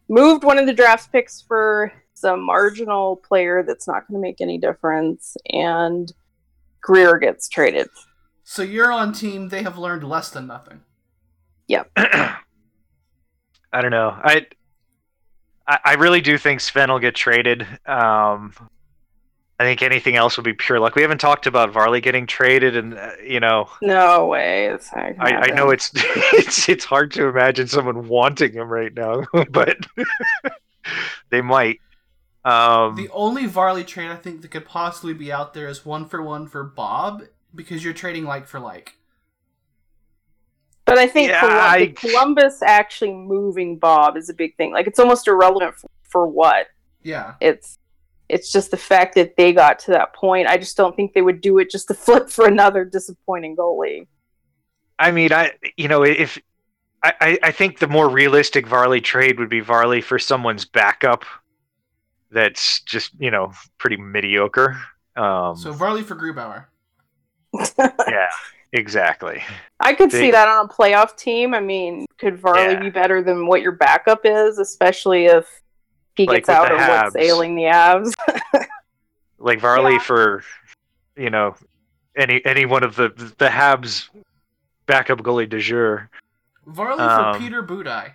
moved one of the draft picks for some marginal player that's not going to make any difference, and Greer gets traded. So you're on team. They have learned less than nothing. Yeah. I don't know. I, I I really do think Sven will get traded. Um, I think anything else would be pure luck. We haven't talked about Varley getting traded, and uh, you know, No way. It's I, I know it's it's it's hard to imagine someone wanting him right now, but they might. Um, The only Varley trade I think that could possibly be out there is one for one for Bob because you're trading like for like. But I think Yeah, Colum- I- Columbus actually moving Bob is a big thing. Like it's almost irrelevant for, for what. Yeah. It's it's just the fact that they got to that point. I just don't think they would do it just to flip for another disappointing goalie. I mean, I you know if I, I, I think the more realistic Varley trade would be Varley for someone's backup. That's just you know pretty mediocre. Um, So Varley for Grubauer. Yeah, exactly. I could They- see that on a playoff team. I mean, could Varley Yeah. be better than what your backup is, especially if he Like gets out the or what's ailing the abs? Like Varley Yeah. for you know any any one of the the Habs backup goalie de jour. Varley Um, for Peter Budaj.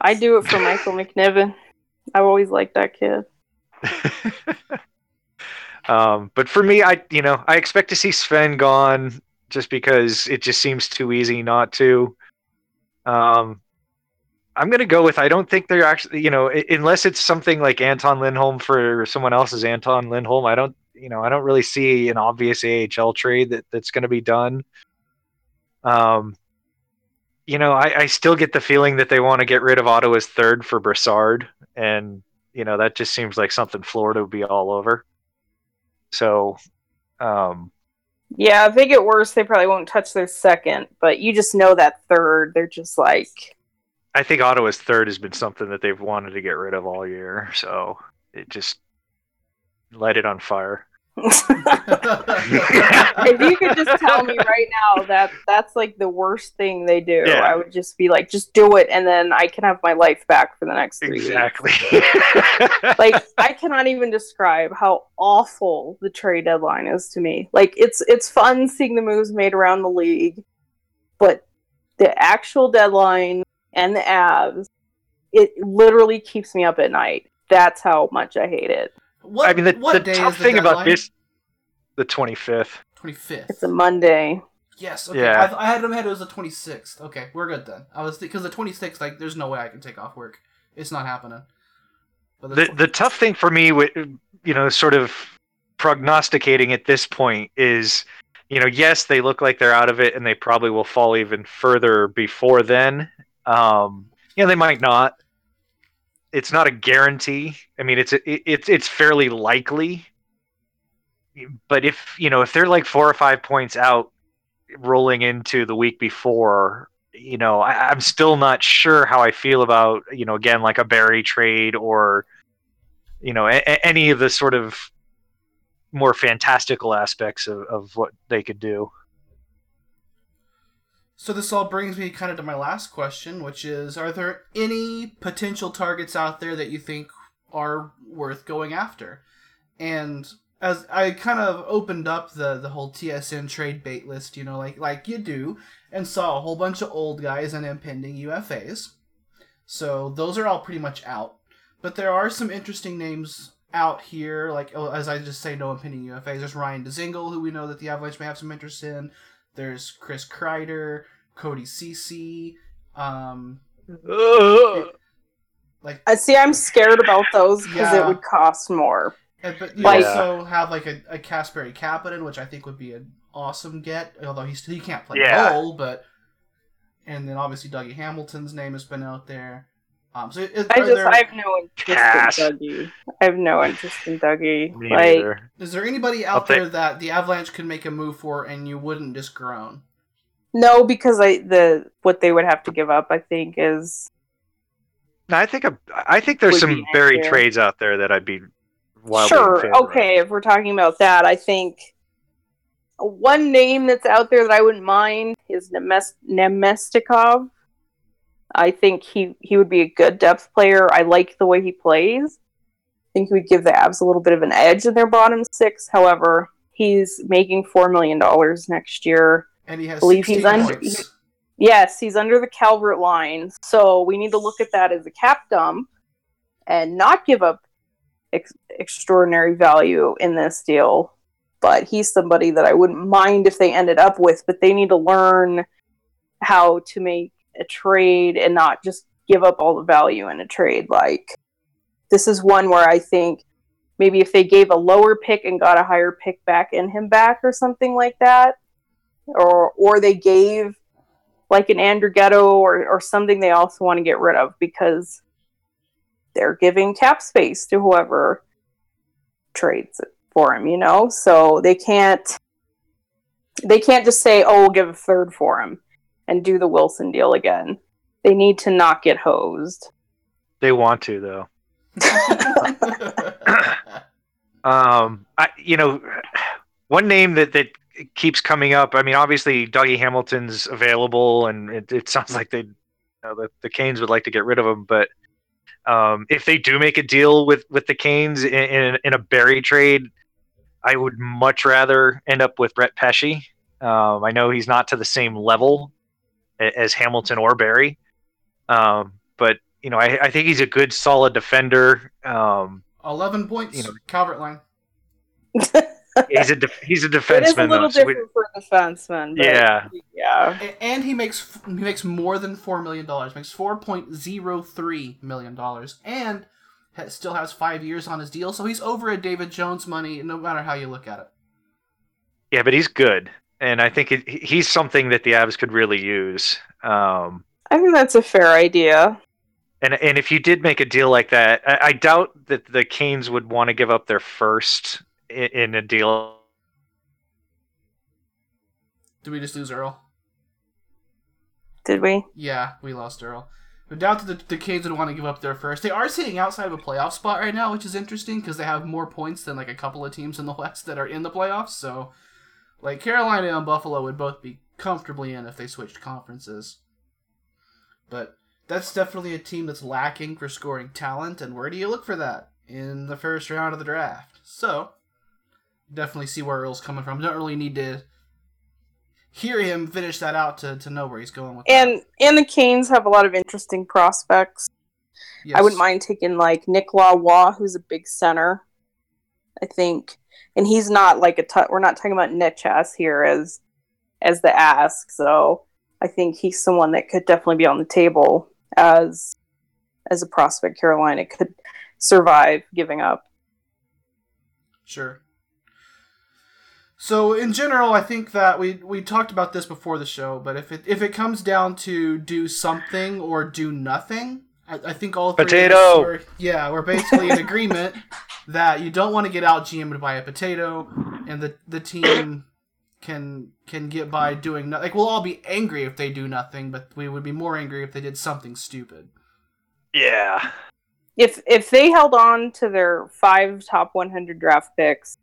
I do it for Michael McNiven. I've always liked that kid. um, but for me, I you know I expect to see Sven gone just because it just seems too easy not to. Um, I'm gonna go with I don't think they're actually you know unless it's something like Anton Lindholm for someone else's Anton Lindholm. I don't you know I don't really see an obvious AHL trade that that's gonna be done. Um, you know I, I still get the feeling that they want to get rid of Ottawa's third for Brassard, and you know that just seems like something Florida would be all over. So, um, Yeah, if they get worse, they probably won't touch their second, but you just know that third. They're just like, I think Ottawa's third has been something that they've wanted to get rid of all year. So it just light it on fire. If you could just tell me right now that that's like the worst thing they do, Yeah. I would just be like, just do it, and then I can have my life back for the next three. Exactly. like I cannot even describe how awful the trade deadline is to me. Like it's it's fun seeing the moves made around the league, but the actual deadline and the abs, it literally keeps me up at night. That's how much I hate it. What, I mean, the, what the day tough is the thing about this, the 25th. 25th. It's a Monday. Yes. Okay. Yeah. I, I had in my head it was the 26th. Okay, we're good then. I was because the 26th, like, there's no way I can take off work. It's not happening. But The the tough thing for me, with you know, sort of prognosticating at this point is, you know, yes, they look like they're out of it, and they probably will fall even further before then. Um, you know, they might not. It's not a guarantee. I mean, it's it's it's fairly likely. But if you know, if they're like four or five points out, rolling into the week before, you know, I, I'm still not sure how I feel about, you know, again, like a Barrie trade or, you know, a- any of the sort of more fantastical aspects of, of what they could do. So this all brings me kind of to my last question, which is: Are there any potential targets out there that you think are worth going after? And as I kind of opened up the the whole TSN trade bait list, you know, like like you do, and saw a whole bunch of old guys and impending UFAs. So those are all pretty much out. But there are some interesting names out here, like oh, as I just say, no impending UFAs. There's Ryan Dzingel, who we know that the Avalanche may have some interest in. There's Chris Kreider, Cody Ceci, um, like, I see. I'm scared about those because Yeah. it would cost more. and- but you Like- also have like a, a Kasperi Kapanen, which I think would be an awesome get. Although he's he can't play Yeah. goal, but and then obviously Dougie Hamilton's name has been out there. Um, so is, I just there, I have no interest Cass. in Dougie. I have no interest in Dougie. Me like neither. is there anybody I'll out think- there that the Avalanche could make a move for and you wouldn't just groan? no, because I the what they would have to give up, I think, is No, I think a, I think there's some be Barrie trades out there that I'd be wildly in sure favor of. okay. If we're talking about that, I think one name that's out there that I wouldn't mind is Nemes- Namestnikov. I think he he would be a good depth player. I like the way he plays. I think he would give the Abs a little bit of an edge in their bottom six. However, he's making four million dollars next year. And he has Believe he's 16 under-. Yes, he's under the Calvert line. So we need to look at that as a cap dump and not give up ex- extraordinary value in this deal. But he's somebody that I wouldn't mind if they ended up with, but they need to learn how to make a trade and not just give up all the value in a trade. Like, this is one where I think maybe if they gave a lower pick and got a higher pick back in him back or something like that, or or they gave like an Andrighetto or, or something they also want to get rid of because they're giving cap space to whoever trades it for him, you know? So they can't they can't just say, "Oh, we'll give a third for him," and do the Wilson deal again. They need to not get hosed. They want to though. Um, I, you know, one name that that keeps coming up. I mean, obviously Dougie Hamilton's available, and it, it sounds like they, you know, the, the Canes would like to get rid of him. But um, if they do make a deal with with the Canes in, in, in a Barrie trade, I would much rather end up with Brett Pesce. Um, I know he's not to the same level a- as Hamilton or Barrie, um, but you know, I, I think he's a good, solid defender. Um, 11 points, You know- Calvert line. he's a def- he's a It is a defenseman, little though. so we- different for a defenseman. But yeah, yeah. And he makes he makes more than four million dollars. Makes four point zero three million dollars, and ha- still has five years on his deal. So he's over at David Jones money, no matter how you look at it. yeah, but he's good, and I think it, he's something that the Avs could really use. Um, I think that's a fair idea. and and if you did make a deal like that, I, I doubt that the Canes would want to give up their first in, in a deal. Did we just lose Earl? Did we? Yeah, we lost Earl. I doubt that the, the Canes would want to give up their first. They are sitting outside of a playoff spot right now, which is interesting because they have more points than like a couple of teams in the West that are in the playoffs. So, like Carolina and Buffalo would both be comfortably in if they switched conferences. But that's definitely a team that's lacking for scoring talent, and where do you look for that in the first round of the draft? So, definitely see where Earl's coming from. Don't really need to hear him finish that out to, to know where he's going with that. And and the Canes have a lot of interesting prospects. I wouldn't mind taking like Nick Law, who's a big center. I think, and he's not like a. T- we're not talking about Necas here as as the ask. So I think he's someone that could definitely be on the table as as a prospect. Carolina could survive giving up. Sure. So in general, I think that we we talked about this before the show, but if it if it comes down to do something or do nothing, I, I think all three of us Potato! are- yeah, we're basically in agreement that you don't want to get out GM'd by a potato, and the the team can can get by doing nothing. Like we'll all be angry if they do nothing, but we would be more angry if they did something stupid. Yeah, If if they held on to their five top 100 draft picks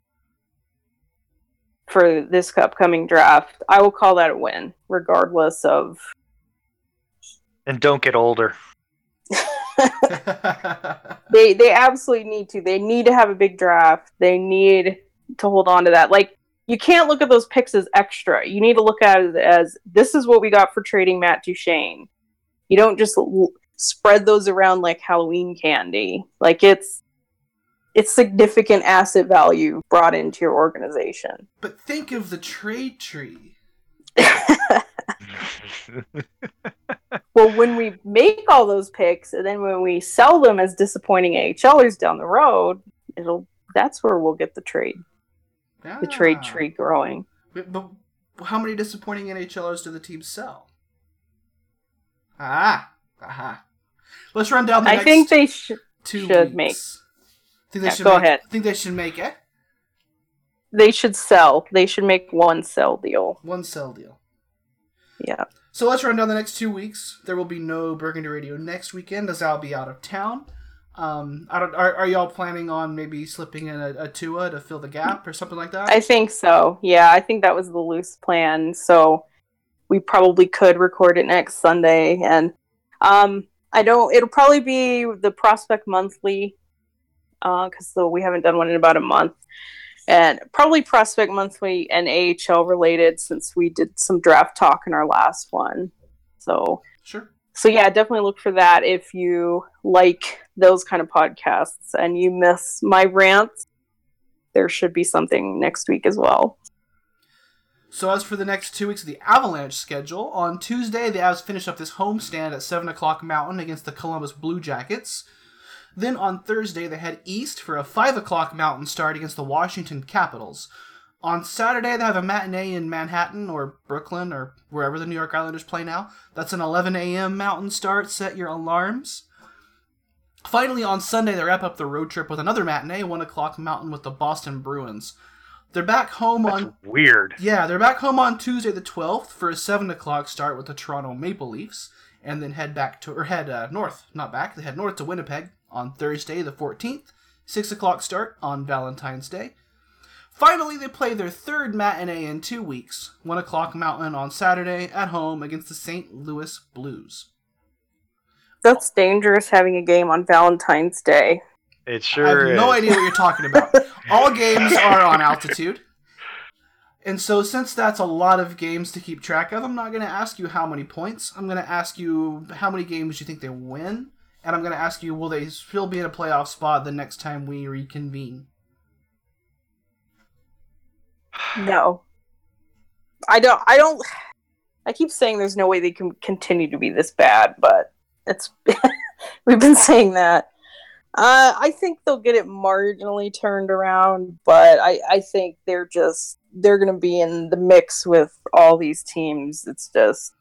for this upcoming draft, I will call that a win, regardless of and don't get older. they they absolutely need to. They need to have a big draft. They need to hold on to that. Like you can't look at those picks as extra. You need to look at it as this is what we got for trading Matt Duchene. You don't just l- spread those around like Halloween candy. Like it's it's significant asset value brought into your organization. but think of the trade tree. Well, when we make all those picks and then when we sell them as disappointing AHLers down the road, it'll that's where we'll get the trade the trade Ah. tree growing. But, but how many disappointing NHLers do the team sell? Ah, aha. Let's run down the I next think they should. two should weeks. Think they Yeah, should go make, ahead. Think they should make it They should sell. They should make one sell deal. one sell deal. Yeah. So let's run down the next two weeks. There will be no Burgundy Radio next weekend as I'll be out of town. Um, I don't. Are, are y'all planning on maybe slipping in a, a Tua to fill the gap or something like that? I think so. Yeah, I think that was the loose plan. So we probably could record it next Sunday. And um, I don't, it'll probably be the Prospect Monthly because so we haven't done one in about a month. And probably Prospect Monthly and AHL related since we did some draft talk in our last one. So sure. so yeah definitely look for that if you like those kind of podcasts and you miss my rants there should be something next week as well So as for the next two weeks of the Avalanche schedule, on Tuesday the Avs finish up this homestand at seven o'clock Mountain against the Columbus Blue Jackets. Then on Thursday they head east for a five o'clock Mountain start against the Washington Capitals. On Saturday, they have a matinee in Manhattan or Brooklyn or wherever the New York Islanders play now. That's an 11 a.m. Mountain start. Set your alarms. Finally, on Sunday, they wrap up the road trip with another matinee, 1 o'clock Mountain with the Boston Bruins. They're back home That's on weird. yeah, they're back home on Tuesday the 12th for a 7 o'clock start with the Toronto Maple Leafs, and then head back to, or head uh, north, not back, they head north to Winnipeg on Thursday the 14th, 6 o'clock start on Valentine's Day. Finally, they play their third matinee in two weeks, 1 o'clock Mountain on Saturday at home against the St. Louis Blues. That's dangerous having a game on Valentine's Day. It sure I sure have no idea what you're talking about. All games are on altitude. And so, since that's a lot of games to keep track of, I'm not going to ask you how many points. I'm going to ask you how many games you think they win. And I'm going to ask you, will they still be in a playoff spot the next time we reconvene? No. I don't I don't I keep saying there's no way they can continue to be this bad, but it's we've been saying that. Uh, I think they'll get it marginally turned around, but I, I think they're just they're gonna be in the mix with all these teams. It's just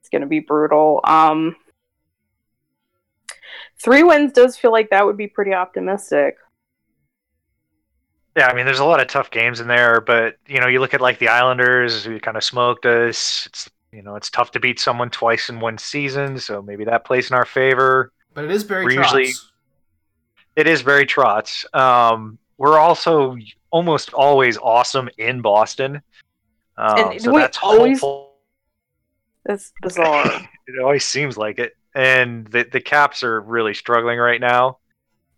it's gonna be brutal. Um three wins does feel like that would be pretty optimistic. Yeah, I mean, there's a lot of tough games in there, but you know, you look at like the Islanders, who kind of smoked us. It's you know, it's tough to beat someone twice in one season, so maybe that plays in our favor. But it is very We're Trotz. usually- It is very Trotz. Um, we're also almost always awesome in Boston, um, And so that's always- hopeful. That's bizarre. It always seems like it, and the the Caps are really struggling right now.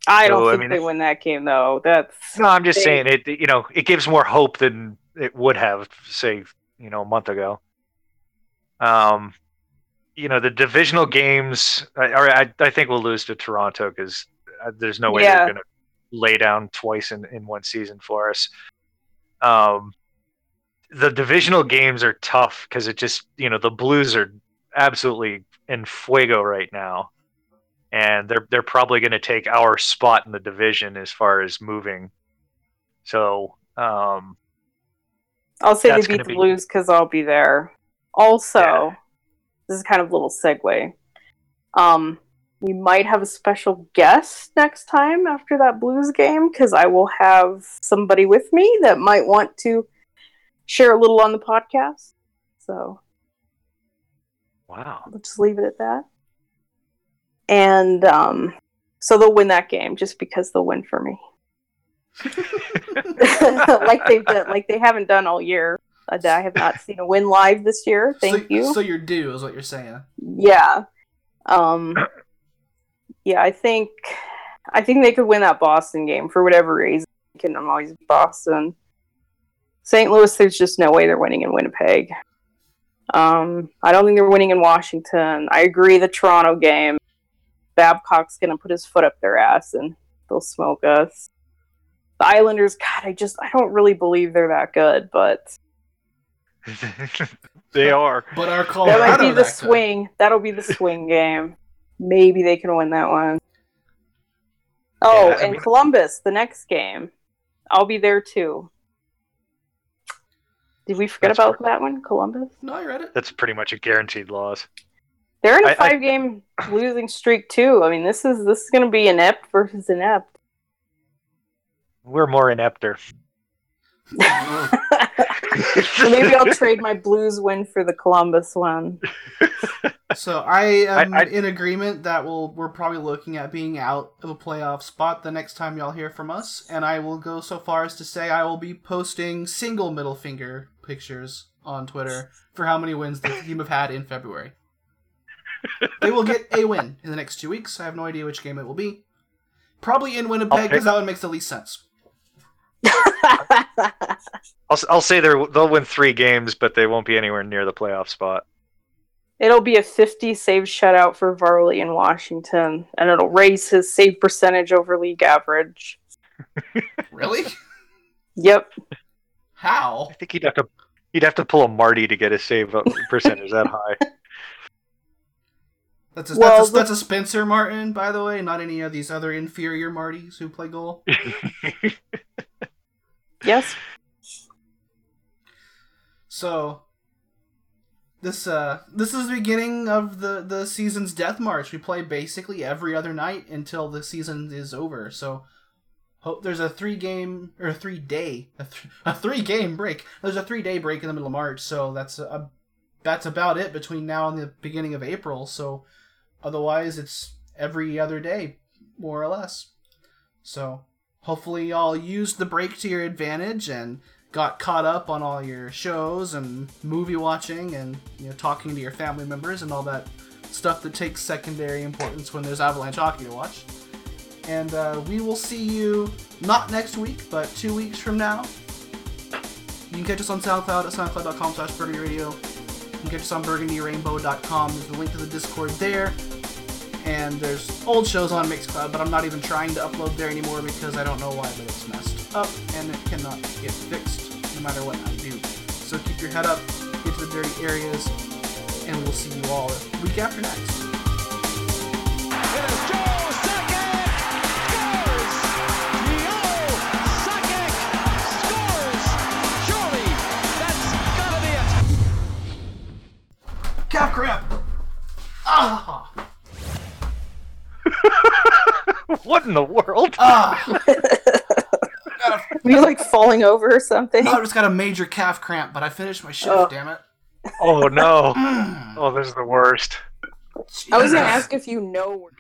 I So, don't I think mean, they win that game though. That's No, I'm just They- saying it. You know, it gives more hope than it would have, say, you know, a month ago. Um, you know, the divisional games. I, I, I think we'll lose to Toronto because there's no way Yeah. they're going to lay down twice in, in one season for us. Um, the divisional games are tough because it just, you know, the Blues are absolutely in fuego right now, and they're they're probably going to take our spot in the division as far as moving. So, um, I'll say they beat the be- Blues because I'll be there. Also, Yeah. this is kind of a little segue. Um, we might have a special guest next time after that Blues game because I will have somebody with me that might want to share a little on the podcast. So wow. we'll just leave it at that. And um, so they'll win that game just because they'll win for me. like they've done, like they haven't done all year. I have not seen a win live this year. Thank so, you. So you're due, is what you're saying. yeah. Um. Yeah, I think I think they could win that Boston game for whatever reason. Can I'm always Boston. St. Louis, there's just no way they're winning in Winnipeg. Um, I don't think they're winning in Washington. I agree. The Toronto game, Babcock's gonna put his foot up their ass and they'll smoke us. The Islanders, God, I just I don't really believe they're that good, but they are. But our that Colorado might be the that good. swing. That'll be the swing game. Maybe they can win that one. Oh, Yeah, I and mean- Columbus, the next game. I'll be there too. Did we forget That's about per- that one, Columbus? No, I read it. That's pretty much a guaranteed loss. They're in a I- I- five-game losing streak too. I mean, this is this is going to be inept versus inept. We're more inepter. So maybe I'll trade my Blues win for the Columbus one. So I am I- I- in agreement that we'll we're probably looking at being out of a playoff spot the next time y'all hear from us, and I will go so far as to say I will be posting single middle finger pictures on Twitter for how many wins the team have had in February. they will get a win in the next two weeks. I have no idea which game it will be. Probably in Winnipeg Okay. because that one makes the least sense. I'll, s- I'll say they're, they'll win three games, but they won't be anywhere near the playoff spot. It'll be a 50 save shutout for Varley in Washington, and it'll raise his save percentage over league average. Really? Yep. How? I think he'd have to he'd have to pull a Marty to get his save percentage that high. That's a, Well, that's, a, the- that's a Spencer Martin, by the way, not any of these other inferior Martys who play goal. Yes. So this uh this is the beginning of the the season's death march. We play basically every other night until the season is over. So hope there's a three game or a three day a, th- a three game break. There's a three day break in the middle of March. So that's a, that's about it between now and the beginning of April. So otherwise it's every other day more or less. So hopefully y'all used the break to your advantage and got caught up on all your shows and movie watching and you know talking to your family members and all that stuff that takes secondary importance when there's Avalanche hockey to watch. And uh, we will see you not next week, but two weeks from now. You can catch us on SoundCloud at soundcloud.com slash Burgundy Radio. You can catch us on burgundyrainbow.com. There's the link to the Discord there. And there's old shows on Mixcloud, but I'm not even trying to upload there anymore because I don't know why, but it's messed up and it cannot get fixed no matter what I do. So keep your head up, get to the dirty areas, and we'll see you all week after next. It. Calf cramp! Ah! what in the world? Ah! Were you like falling over or something? No, I just got a major calf cramp, but I finished my shift, Oh. damn it. Oh no. Mm. Oh, this is the worst. I was gonna ask if you know. where-